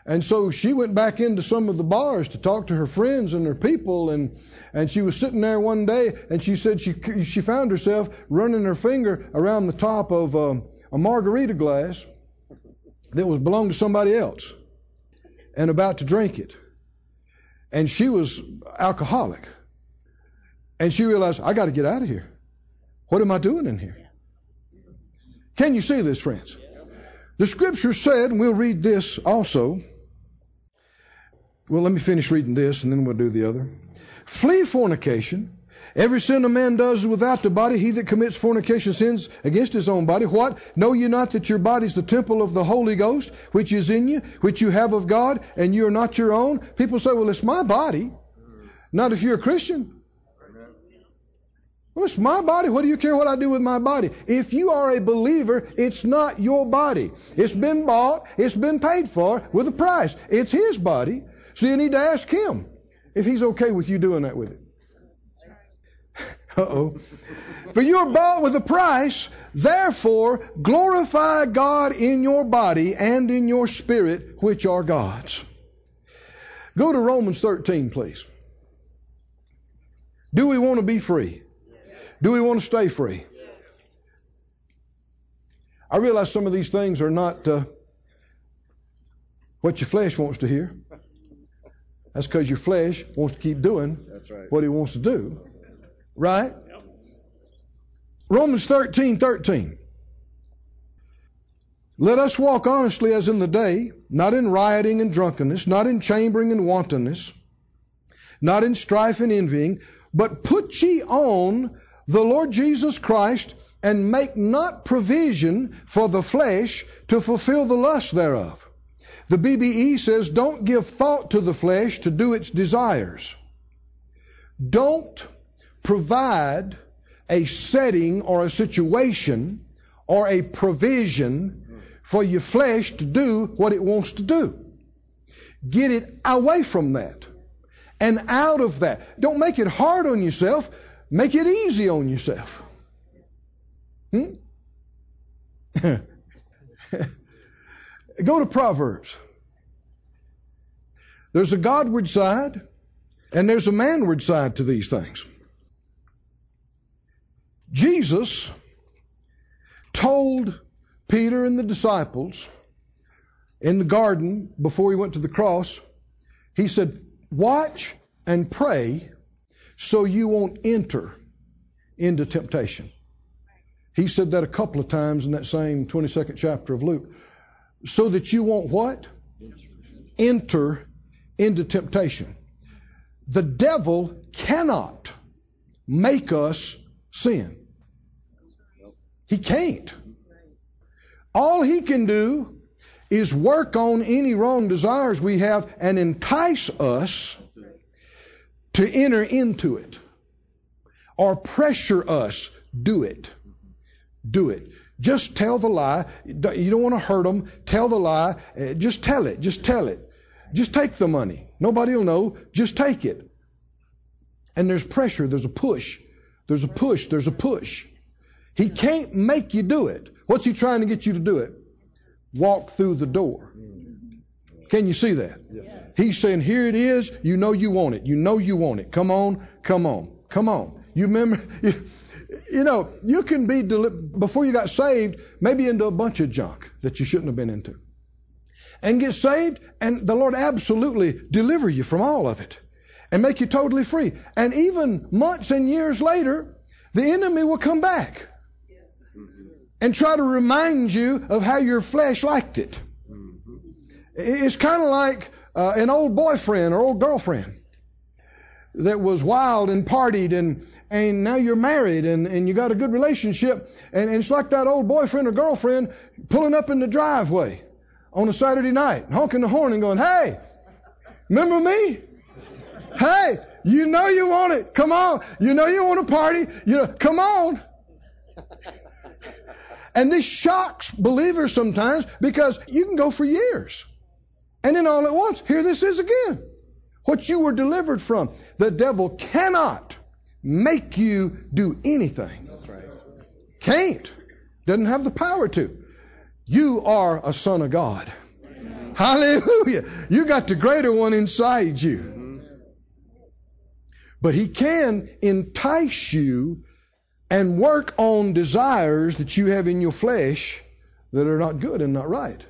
A: And so she went back into some of the bars to talk to her friends and her people, and and she was sitting there one day, and she said she she found herself running her finger around the top of a, a margarita glass that was belonged to somebody else, and about to drink it, and she was alcoholic, and she realized I got to get out of here. What am I doing in here? Can you see this, friends? The scripture said, and we'll read this also. Well, let me finish reading this and then we'll do the other. Flee fornication. Every sin a man does without the body. He that commits fornication sins against his own body. What? Know ye not that your body is the temple of the Holy Ghost, which is in you, which you have of God, and you are not your own? People say, well, it's my body. Not if you're a Christian. Well, it's my body. What do you care what I do with my body? If you are a believer, it's not your body. It's been bought, it's been paid for with a price. It's his body. So you need to ask him if he's okay with you doing that with it. Uh oh. For you are bought with a price, therefore glorify God in your body and in your spirit, which are God's. Go to Romans 13, please. Do we want to be free? Do we want to stay free? I realize some of these things are not uh, what your flesh wants to hear. That's because your flesh wants to keep doing
C: right.
A: what he wants to do. Right? Romans 13 13. Let us walk honestly as in the day, not in rioting and drunkenness, not in chambering and wantonness, not in strife and envying, but put ye on the Lord Jesus Christ and make not provision for the flesh to fulfill the lust thereof. The BBE says, don't give thought to the flesh to do its desires. Don't provide a setting or a situation or a provision for your flesh to do what it wants to do. Get it away from that and out of that. Don't make it hard on yourself, make it easy on yourself. Hmm? Go to Proverbs. There's a Godward side and there's a manward side to these things. Jesus told Peter and the disciples in the garden before he went to the cross, he said, Watch and pray so you won't enter into temptation. He said that a couple of times in that same 22nd chapter of Luke. So that you won't what? Enter into temptation. The devil cannot make us sin. He can't. All he can do is work on any wrong desires we have and entice us to enter into it or pressure us do it do it. Just tell the lie. You don't want to hurt them tell the lie. Uh, just tell it. Just tell it. Just take the money. Nobody will know. Just take it. And there's pressure. There's a push. There's a push. There's a push. He can't make you do it. What's he trying to get you to do it? Walk through the door. Can you see that?
C: Yes.
A: He's saying, Here it is. You know you want it. You know you want it. Come on, come on, come on. You remember, you, know, you can be, before you got saved, maybe into a bunch of junk that you shouldn't have been into. And get saved, and the Lord absolutely deliver you from all of it and make you totally free. And even months and years later, the enemy will come back and try to remind you of how your flesh liked it. It's kind of like uh, an old boyfriend or old girlfriend that was wild and partied and and now you're married and, and you got a good relationship and, and it's like that old boyfriend or girlfriend pulling up in the driveway on a Saturday night, honking the horn and going, Hey, remember me? Hey, you know you want it. Come on. You know you want to party. You know, come on. And this shocks believers sometimes because you can go for years. And then all at once, here this is again. What you were delivered from. The devil cannot make you do anything.
C: That's right.
A: Can't. Doesn't have the power to. You are a son of God. Hallelujah. You got the greater one inside you. But he can entice you and work on desires that you have in your flesh that are not good and not right.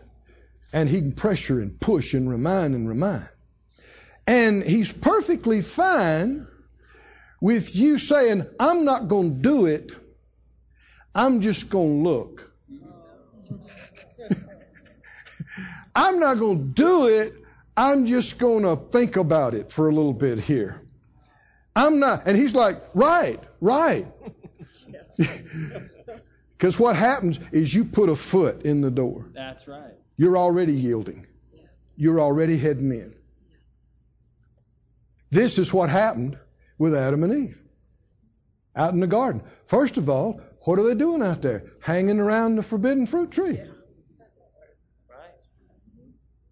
A: And he can pressure and push and remind and remind. And he's perfectly fine with you saying, I'm not going to do it. I'm just going to look. I'm not going to do it. I'm just going to think about it for a little bit here. I'm not. And he's like, right, right. Because what happens is you put a foot in the door.
B: That's right.
A: You're already yielding. You're already heading in. This is what happened with Adam and Eve out in the garden. First of all, what are they doing out there? Hanging around the forbidden fruit tree.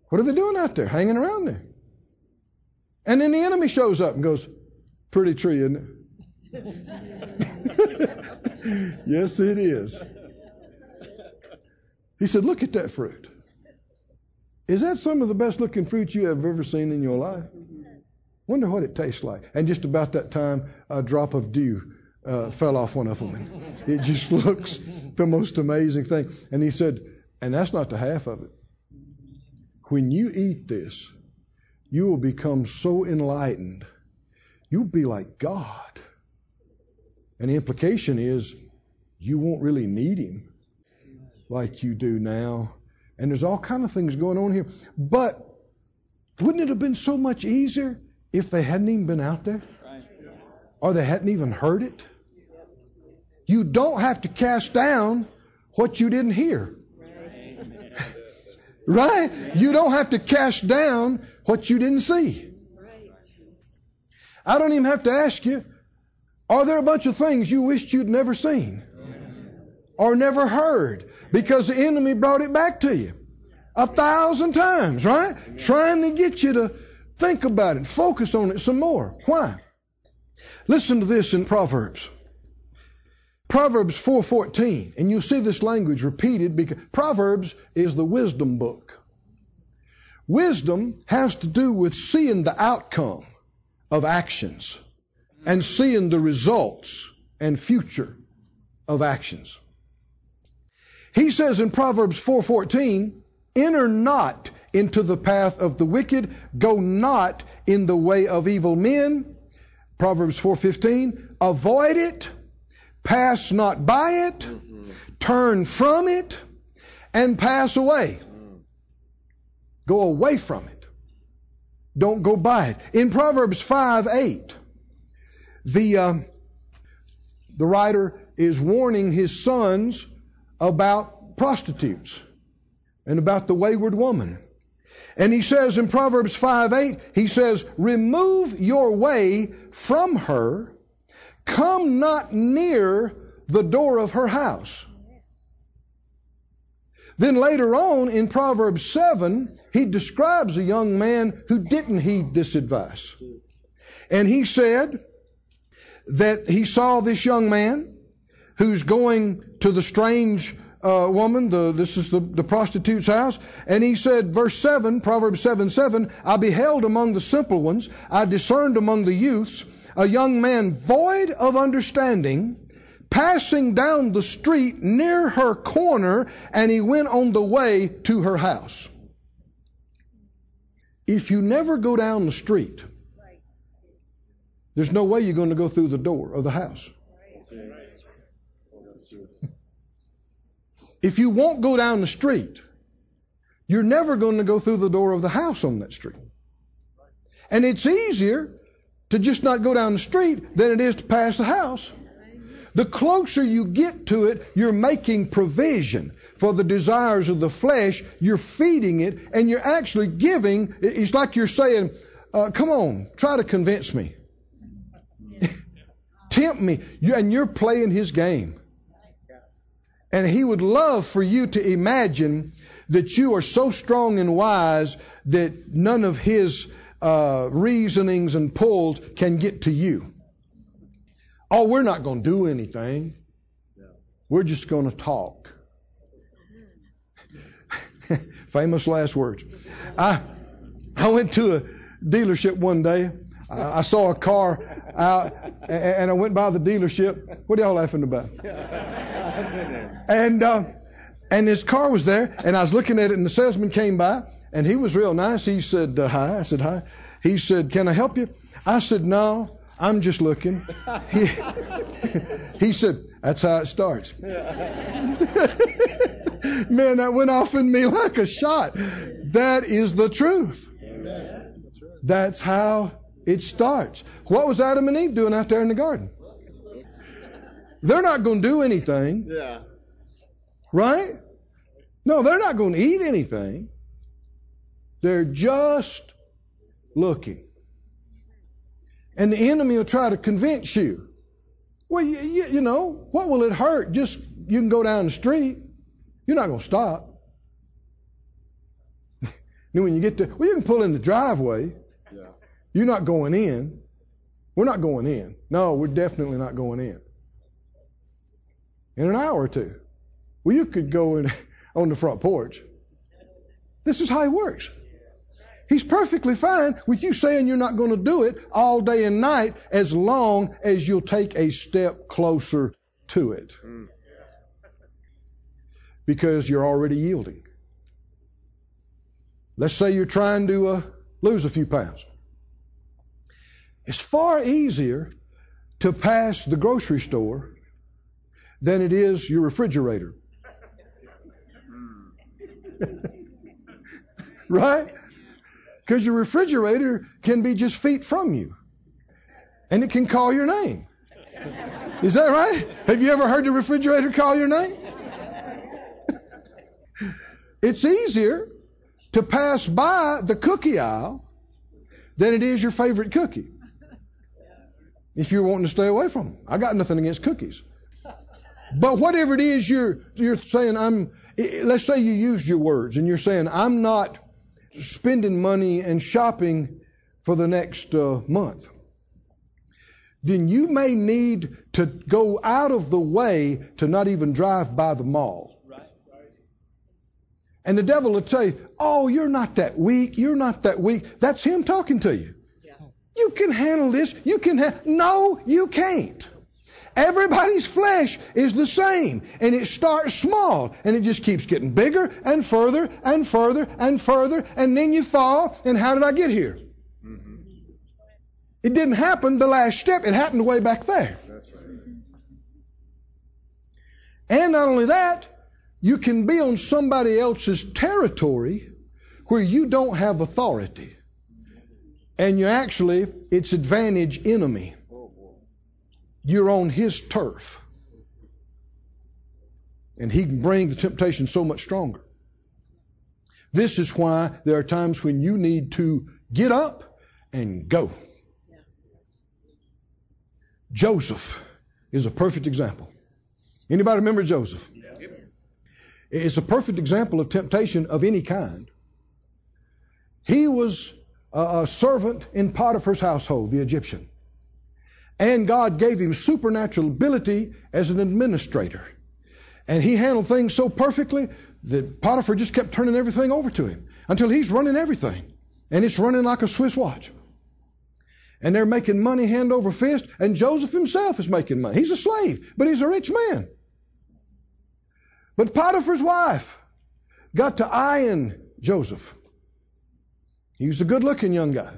A: What are they doing out there? Hanging around there. And then the enemy shows up and goes, Pretty tree, isn't it? yes, it is. He said, Look at that fruit. Is that some of the best looking fruit you have ever seen in your life? Wonder what it tastes like. And just about that time, a drop of dew uh, fell off one of them. It just looks the most amazing thing. And he said, And that's not the half of it. When you eat this, you will become so enlightened. You'll be like God. And the implication is you won't really need him like you do now. And there's all kind of things going on here. But wouldn't it have been so much easier if they hadn't even been out there? Or they hadn't even heard it? You don't have to cast down what you didn't hear. right? You don't have to cast down what you didn't see. I don't even have to ask you, are there a bunch of things you wished you'd never seen or never heard? Because the enemy brought it back to you a thousand times, right? Trying to get you to think about it, focus on it some more. Why? Listen to this in Proverbs. Proverbs 4:14, and you'll see this language repeated because Proverbs is the wisdom book. Wisdom has to do with seeing the outcome of actions and seeing the results and future of actions. He says in Proverbs 4:14, "Enter not into the path of the wicked, go not in the way of evil men." Proverbs 4:15, "Avoid it, pass not by it, turn from it, and pass away." Go away from it. Don't go by it. In Proverbs 5:8, the, uh, the writer is warning his sons about prostitutes and about the wayward woman. And he says in Proverbs 5 8, he says, Remove your way from her, come not near the door of her house. Then later on in Proverbs 7, he describes a young man who didn't heed this advice. And he said that he saw this young man who's going to the strange uh, woman, the, this is the, the prostitute's house, and he said, verse 7, Proverbs 7 7, I beheld among the simple ones, I discerned among the youths, a young man void of understanding passing down the street near her corner, and he went on the way to her house. If you never go down the street, there's no way you're going to go through the door of the house. If you won't go down the street, you're never going to go through the door of the house on that street. And it's easier to just not go down the street than it is to pass the house. The closer you get to it, you're making provision for the desires of the flesh. You're feeding it, and you're actually giving. It's like you're saying, uh, "Come on, try to convince me, tempt me," and you're playing his game. And he would love for you to imagine that you are so strong and wise that none of his uh, reasonings and pulls can get to you. Oh, we're not going to do anything. We're just going to talk. Famous last words. I I went to a dealership one day. I, I saw a car out, and I went by the dealership. What are y'all laughing about? And uh, and his car was there, and I was looking at it, and the salesman came by, and he was real nice. He said uh, hi. I said hi. He said, "Can I help you?" I said, "No." I'm just looking. He, he said, That's how it starts. Man, that went off in me like a shot. That is the truth. That's how it starts. What was Adam and Eve doing out there in the garden? They're not going to do anything.
C: Yeah.
A: Right? No, they're not going to eat anything. They're just looking. And the enemy will try to convince you. Well, you, you, you know, what will it hurt? Just you can go down the street. You're not going to stop. then when you get to, well, you can pull in the driveway. You're not going in. We're not going in. No, we're definitely not going in. In an hour or two. Well, you could go in on the front porch. This is how it works. He's perfectly fine with you saying you're not going to do it all day and night as long as you'll take a step closer to it. Because you're already yielding. Let's say you're trying to uh, lose a few pounds. It's far easier to pass the grocery store than it is your refrigerator. right? Because your refrigerator can be just feet from you. And it can call your name. Is that right? Have you ever heard the refrigerator call your name? it's easier to pass by the cookie aisle than it is your favorite cookie. If you're wanting to stay away from them. I got nothing against cookies. But whatever it is you're you're saying I'm Let's say you used your words and you're saying, I'm not spending money and shopping for the next uh, month. Then you may need to go out of the way to not even drive by the mall.
B: Right.
A: And the devil will tell you, Oh, you're not that weak. You're not that weak. That's him talking to you. You can handle this. You can ha- No, you can't. Everybody's flesh is the same. And it starts small and it just keeps getting bigger and further and further and further. And then you fall. And how did I get here? It didn't happen the last step. It happened way back there. And not only that, you can be on somebody else's territory where you don't have authority. And you're actually its advantage enemy. You're on his turf. And he can bring the temptation so much stronger. This is why there are times when you need to get up and go. Joseph is a perfect example. Anybody remember Joseph? It's a perfect example of temptation of any kind. He was a, servant in Potiphar's household, the Egyptian. And God gave him supernatural ability as an administrator. And he handled things so perfectly that Potiphar just kept turning everything over to him until he's running everything. And it's running like a Swiss watch. And they're making money hand over fist, and Joseph himself is making money. He's a slave, but he's a rich man. But Potiphar's wife got to eyeing Joseph. He was a good looking young guy.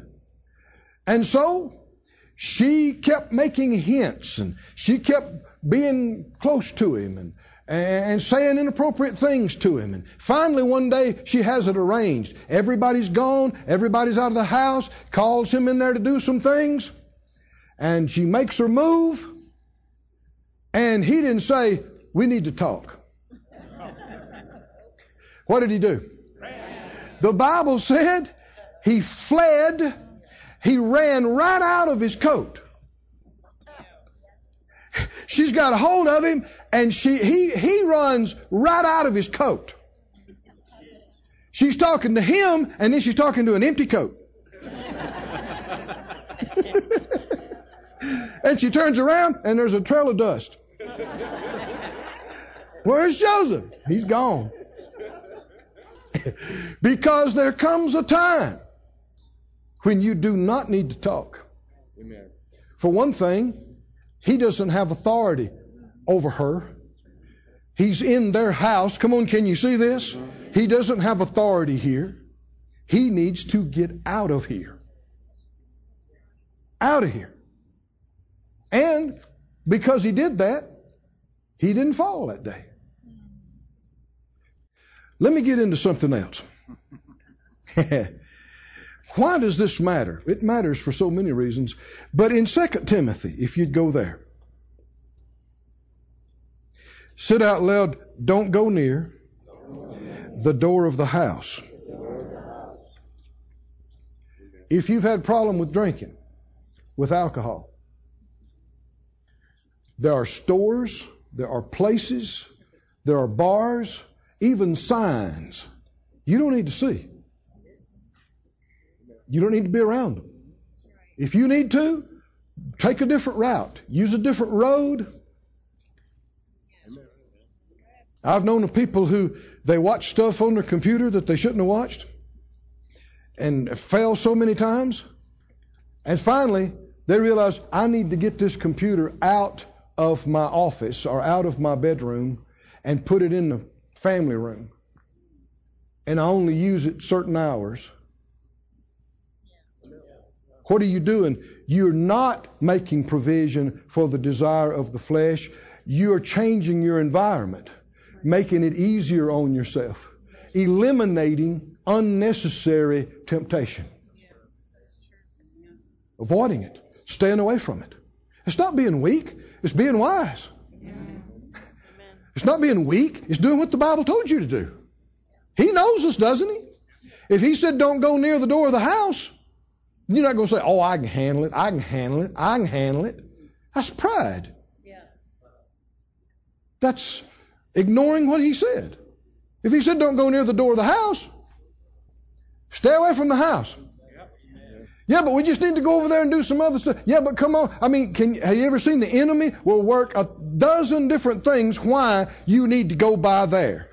A: And so she kept making hints and she kept being close to him and, and saying inappropriate things to him. And finally, one day, she has it arranged. Everybody's gone, everybody's out of the house, calls him in there to do some things, and she makes her move. And he didn't say, We need to talk. What did he do? The Bible said he fled, he ran right out of his coat. She's got a hold of him, and she he he runs right out of his coat. She's talking to him, and then she's talking to an empty coat. and she turns around, and there's a trail of dust. Where's Joseph? He's gone. because there comes a time when you do not need to talk.
C: Amen.
A: For one thing, he doesn't have authority over her. He's in their house. Come on, can you see this? He doesn't have authority here. He needs to get out of here. Out of here. And because he did that, he didn't fall that day. Let me get into something else. Why does this matter? It matters for so many reasons. But in 2 Timothy, if you'd go there, sit out loud, don't go near the door of the house. If you've had problem with drinking, with alcohol, there are stores, there are places, there are bars, even signs you don't need to see. You don't need to be around them. If you need to, take a different route, use a different road. I've known of people who they watch stuff on their computer that they shouldn't have watched and fail so many times. And finally, they realize I need to get this computer out of my office or out of my bedroom and put it in the family room. And I only use it certain hours. What are you doing? You're not making provision for the desire of the flesh. You're changing your environment, making it easier on yourself, eliminating unnecessary temptation, avoiding it, staying away from it. It's not being weak, it's being wise. It's not being weak, it's doing what the Bible told you to do. He knows us, doesn't he? If he said don't go near the door of the house, you're not going to say, oh, I can handle it, I can handle it, I can handle it. That's pride.
D: Yeah.
A: That's ignoring what he said. If he said don't go near the door of the house, stay away from the house. Yeah, but we just need to go over there and do some other stuff. Yeah, but come on. I mean, can have you ever seen the enemy will work a dozen different things why you need to go by there?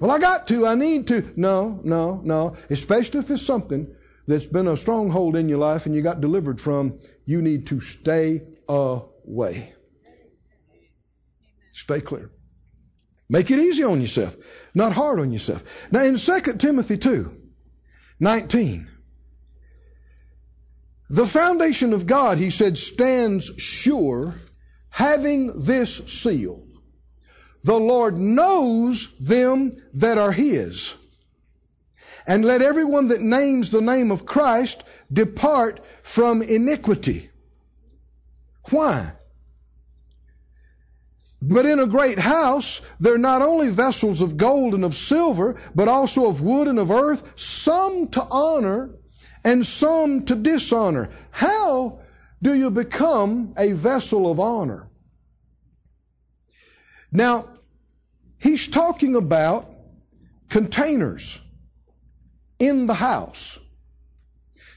A: Well, I got to. I need to. No, no, no. Especially if it's something that's been a stronghold in your life and you got delivered from, you need to stay away. Stay clear. Make it easy on yourself, not hard on yourself. Now, in 2 Timothy 2 19, the foundation of God, he said, stands sure, having this seal. The Lord knows them that are his. And let everyone that names the name of Christ depart from iniquity. Why? But in a great house, there are not only vessels of gold and of silver, but also of wood and of earth, some to honor and some to dishonor. How do you become a vessel of honor? Now, he's talking about containers in the house.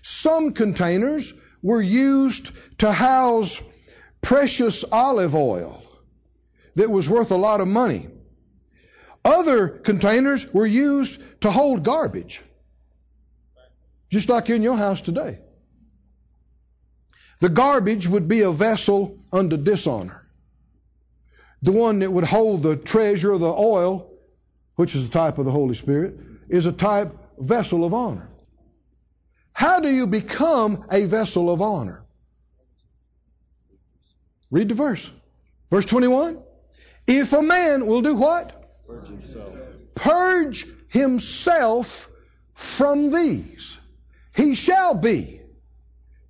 A: Some containers were used to house precious olive oil that was worth a lot of money. Other containers were used to hold garbage, just like in your house today. The garbage would be a vessel unto dishonor. The one that would hold the treasure of the oil, which is a type of the Holy Spirit, is a type vessel of honor. How do you become a vessel of honor? Read the verse. Verse 21. If a man will do what?
C: Purge himself.
A: Purge himself from these, he shall be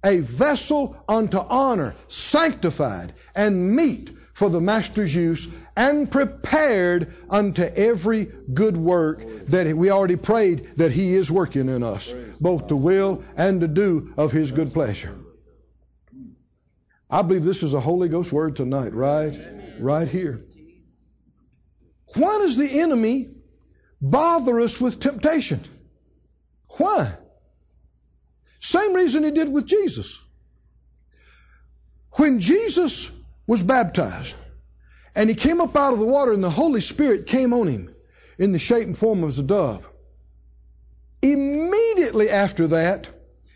A: a vessel unto honor, sanctified and meet for the master's use, and prepared unto every good work that we already prayed that he is working in us, both to will and to do of his good pleasure. I believe this is a Holy Ghost word tonight, right? Right here. Why does the enemy bother us with temptation? Why? Same reason he did with Jesus. When Jesus was baptized and he came up out of the water and the Holy Spirit came on him in the shape and form of a dove, immediately after that,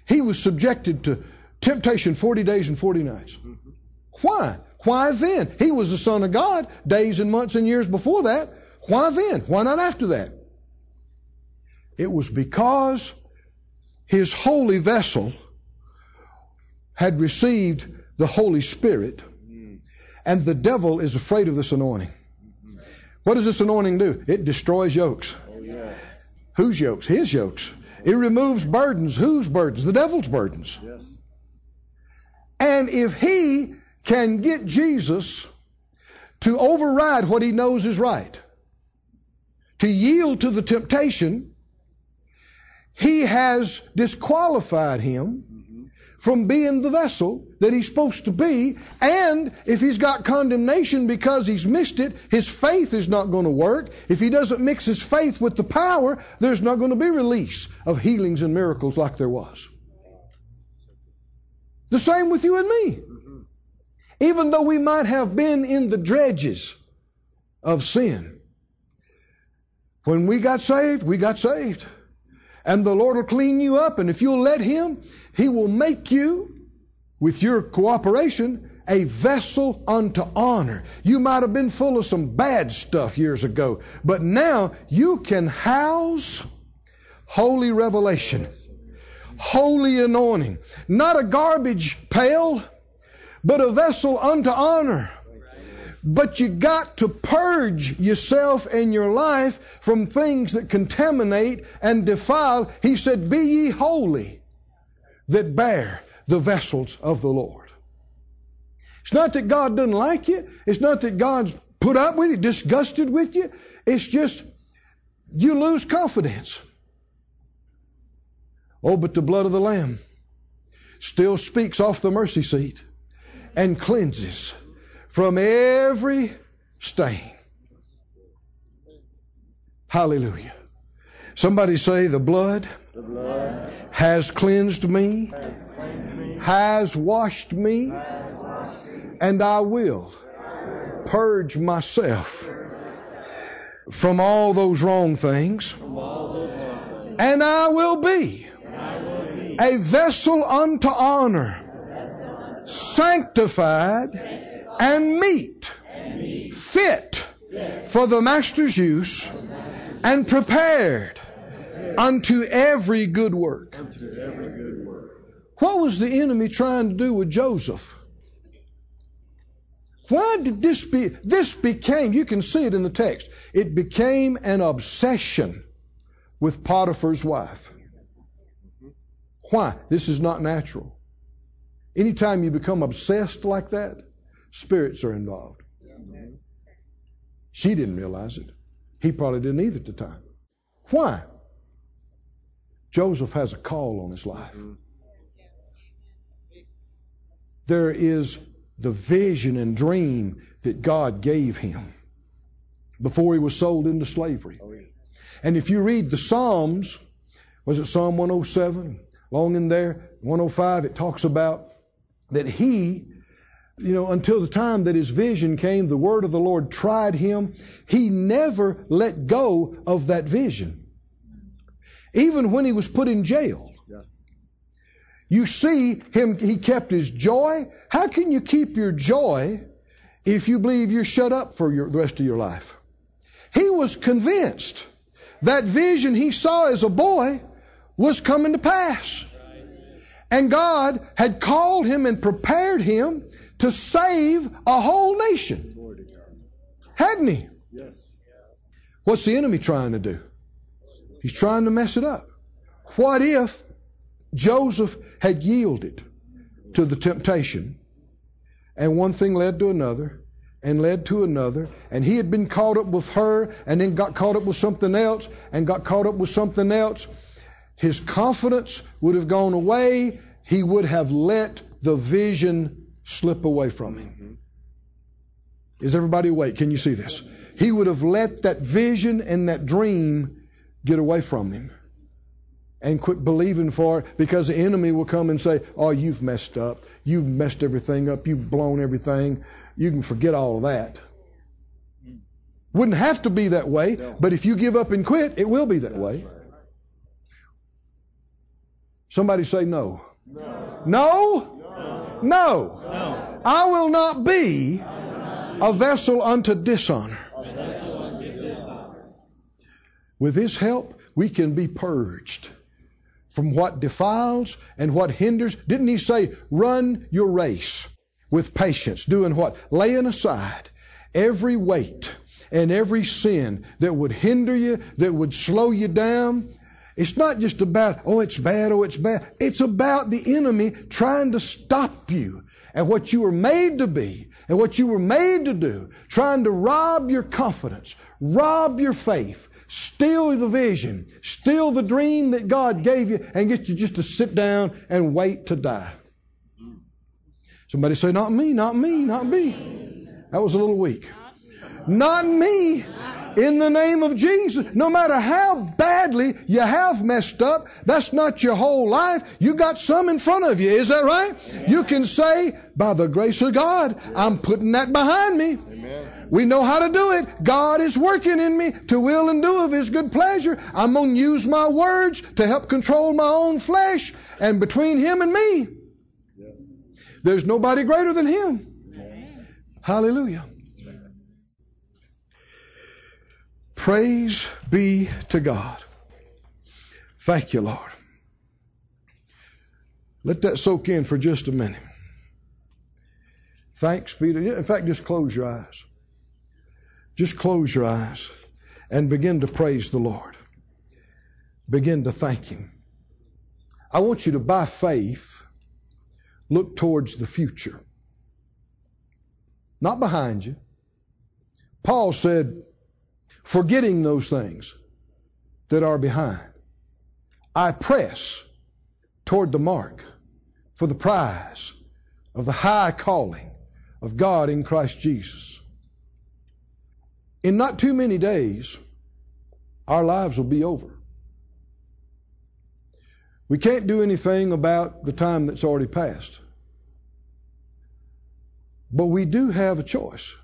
A: he was subjected to temptation 40 days and 40 nights. Why? Why then? He was the Son of God days and months and years before that. Why then? Why not after that? It was because his holy vessel had received the Holy Spirit, and the devil is afraid of this anointing. What does this anointing do? It destroys yokes.
C: Oh.
A: Whose yokes? His yokes. It removes burdens. Whose burdens? The devil's burdens.
C: Yes.
A: And if he can get Jesus to override what he knows is right, to yield to the temptation, he has disqualified him from being the vessel that he's supposed to be. And if he's got condemnation because he's missed it, his faith is not going to work. If he doesn't mix his faith with the power, there's not going to be release of healings and miracles like there was. The same with you and me. Even though we might have been in the dredges of sin, when we got saved, we got saved. And the Lord will clean you up, and if you'll let Him, He will make you, with your cooperation, a vessel unto honor. You might have been full of some bad stuff years ago, but now you can house holy revelation, holy anointing. Not a garbage pail, but a vessel unto honor. But you got to purge yourself and your life from things that contaminate and defile. He said, Be ye holy that bear the vessels of the Lord. It's not that God doesn't like you. It's not that God's put up with you, disgusted with you. It's just you lose confidence. Oh, but the blood of the Lamb still speaks off the mercy seat and cleanses from every stain. Hallelujah. Somebody say, The blood
C: The blood
A: has cleansed me,
C: has cleansed me,
A: has washed me, and I will purge myself from all those wrong things, and I will be
C: And I will be
A: a vessel unto honor, sanctified and meet, fit for the Master's use, and prepared unto every good work.
C: unto every good work.
A: What was the enemy trying to do with Joseph? Why did this be? This became, you can see it in the text, it became an obsession with Potiphar's wife. Why? This is not natural. Anytime you become obsessed like that, spirits are involved. She didn't realize it. He probably didn't either at the time. Why? Joseph has a call on his life. There is the vision and dream that God gave him before he was sold into slavery.
C: Oh.
A: And if you read the Psalms, was it Psalm 107? Long in there, 105, it talks about that he, you know, until the time that his vision came, the word of the Lord tried him. He never let go of that vision. Even when he was put in jail.
C: Yeah.
A: You see him, he kept his joy. How can you keep your joy if you believe you're shut up for your, the rest of your life? He was convinced that vision he saw as a boy was coming to pass. And God had called him and prepared him to save a whole nation,
C: Glory to God.
A: hadn't he?
C: Yes.
A: What's the enemy trying to do? He's trying to mess it up. What if Joseph had yielded to the temptation and one thing led to another and led to another and he had been caught up with her and then got caught up with something else and got caught up with something else? His confidence would have gone away. He would have let the vision slip away from him. Mm-hmm. Is everybody awake? Can you see this? He would have let that vision and that dream get away from him and quit believing for it because the enemy will come and say, Oh, you've messed up. You've messed everything up. You've blown everything. You can forget all of that. Wouldn't have to be that way, but if you give up and quit, it will be that way. Somebody say no.
C: No.
A: No? No. I will not be a vessel unto dishonor. With His help, we can be purged from what defiles and what hinders. Didn't He say, run your race with patience, doing what? Laying aside every weight and every sin that would hinder you, that would slow you down. It's not just about, oh, it's bad, oh, it's bad. It's about the enemy trying to stop you and what you were made to be and what you were made to do, trying to rob your confidence, rob your faith, steal the vision, steal the dream that God gave you, and get you just to sit down and wait to die. Somebody say, Not me, not me, not me. That was a little weak. Not me. In the name of Jesus. No matter how badly you have messed up, that's not your whole life. You got some in front of you. Is that right? You can say, by the grace of God, I'm putting that behind me.
C: Amen.
A: We know how to do it. God is working in me to will and do of His good pleasure. I'm going to use my words to help control my own flesh. And between Him and me,
C: Yes.
A: there's nobody greater than Him. Hallelujah. Praise be to God. Thank you, Lord. Let that soak in for just a minute. Thanks be to In fact, just close your eyes. Just close your eyes and begin to praise the Lord. Begin to thank Him. I want you to, by faith, look towards the future, not behind you. Paul said, forgetting those things that are behind, I press toward the mark for the prize of the high calling of God in Christ Jesus. In not too many days, our lives will be over. We can't do anything about the time that's already passed. But we do have a choice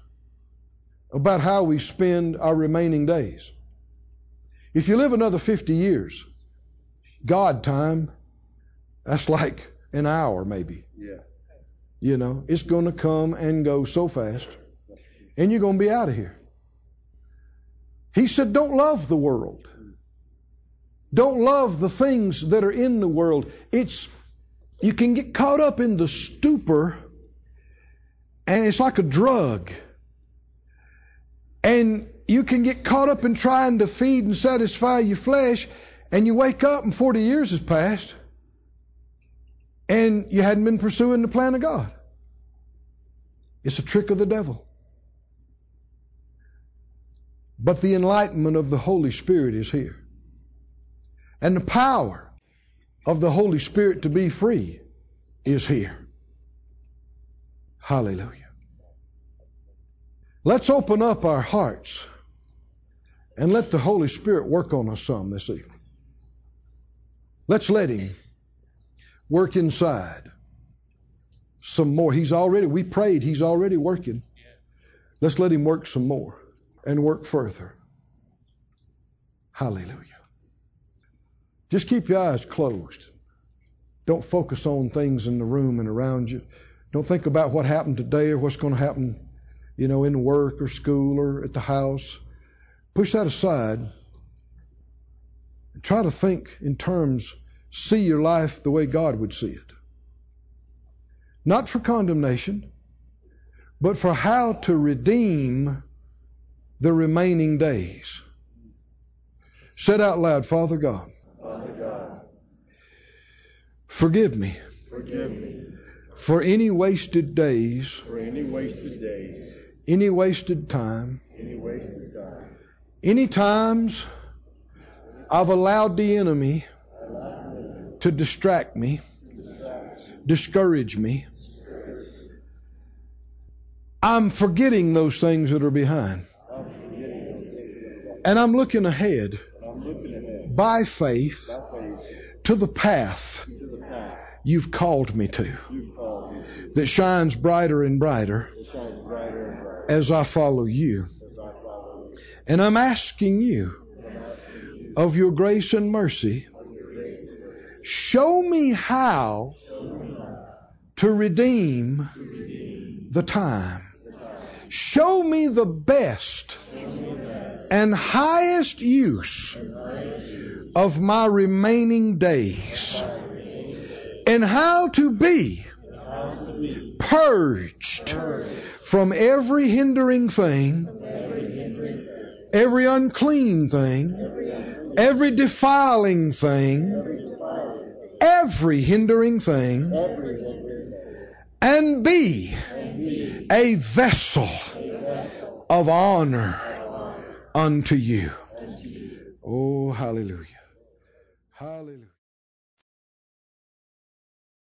A: about how we spend our remaining days. If you live another 50 years, God time, that's like an hour maybe.
C: Yeah.
A: You know, it's going to come and go so fast, and you're going to be out of here. He said, Don't love the world. Don't love the things that are in the world. It's you can get caught up in the stupor, and it's like a drug. And you can get caught up in trying to feed and satisfy your flesh, and you wake up and 40 years has passed, and you hadn't been pursuing the plan of God. It's a trick of the devil. But the enlightenment of the Holy Spirit is here. And the power of the Holy Spirit to be free is here. Hallelujah. Let's open up our hearts and let the Holy Spirit work on us some this evening. Let's let Him work inside some more. He's already, we prayed, He's already working. Let's let Him work some more and work further. Hallelujah. Just keep your eyes closed. Don't focus on things in the room and around you. Don't think about what happened today or what's going to happen, you know, in work or school or at the house. Push that aside. And try to think in terms, see your life the way God would see it. Not for condemnation, but for how to redeem the remaining days. Said out loud, Father God,
C: Father God,
A: forgive me
C: forgive me
A: for any wasted days,
C: for any wasted days,
A: any wasted time,
C: any wasted time,
A: any times I've allowed the enemy to distract me, discourage me. I'm forgetting those things that are behind. And I'm looking ahead
C: and I'm looking ahead
A: by faith to the path
C: to the path
A: you've called me to
C: you called me to.
A: that shines brighter and brighter as I follow you. And I'm asking you of your grace and mercy, show me how to redeem the time. Show me the best and highest use of my remaining days and how to be purged from every hindering thing, every unclean thing, every defiling thing, every hindering thing, and be a vessel of honor unto you. Oh, hallelujah. Hallelujah.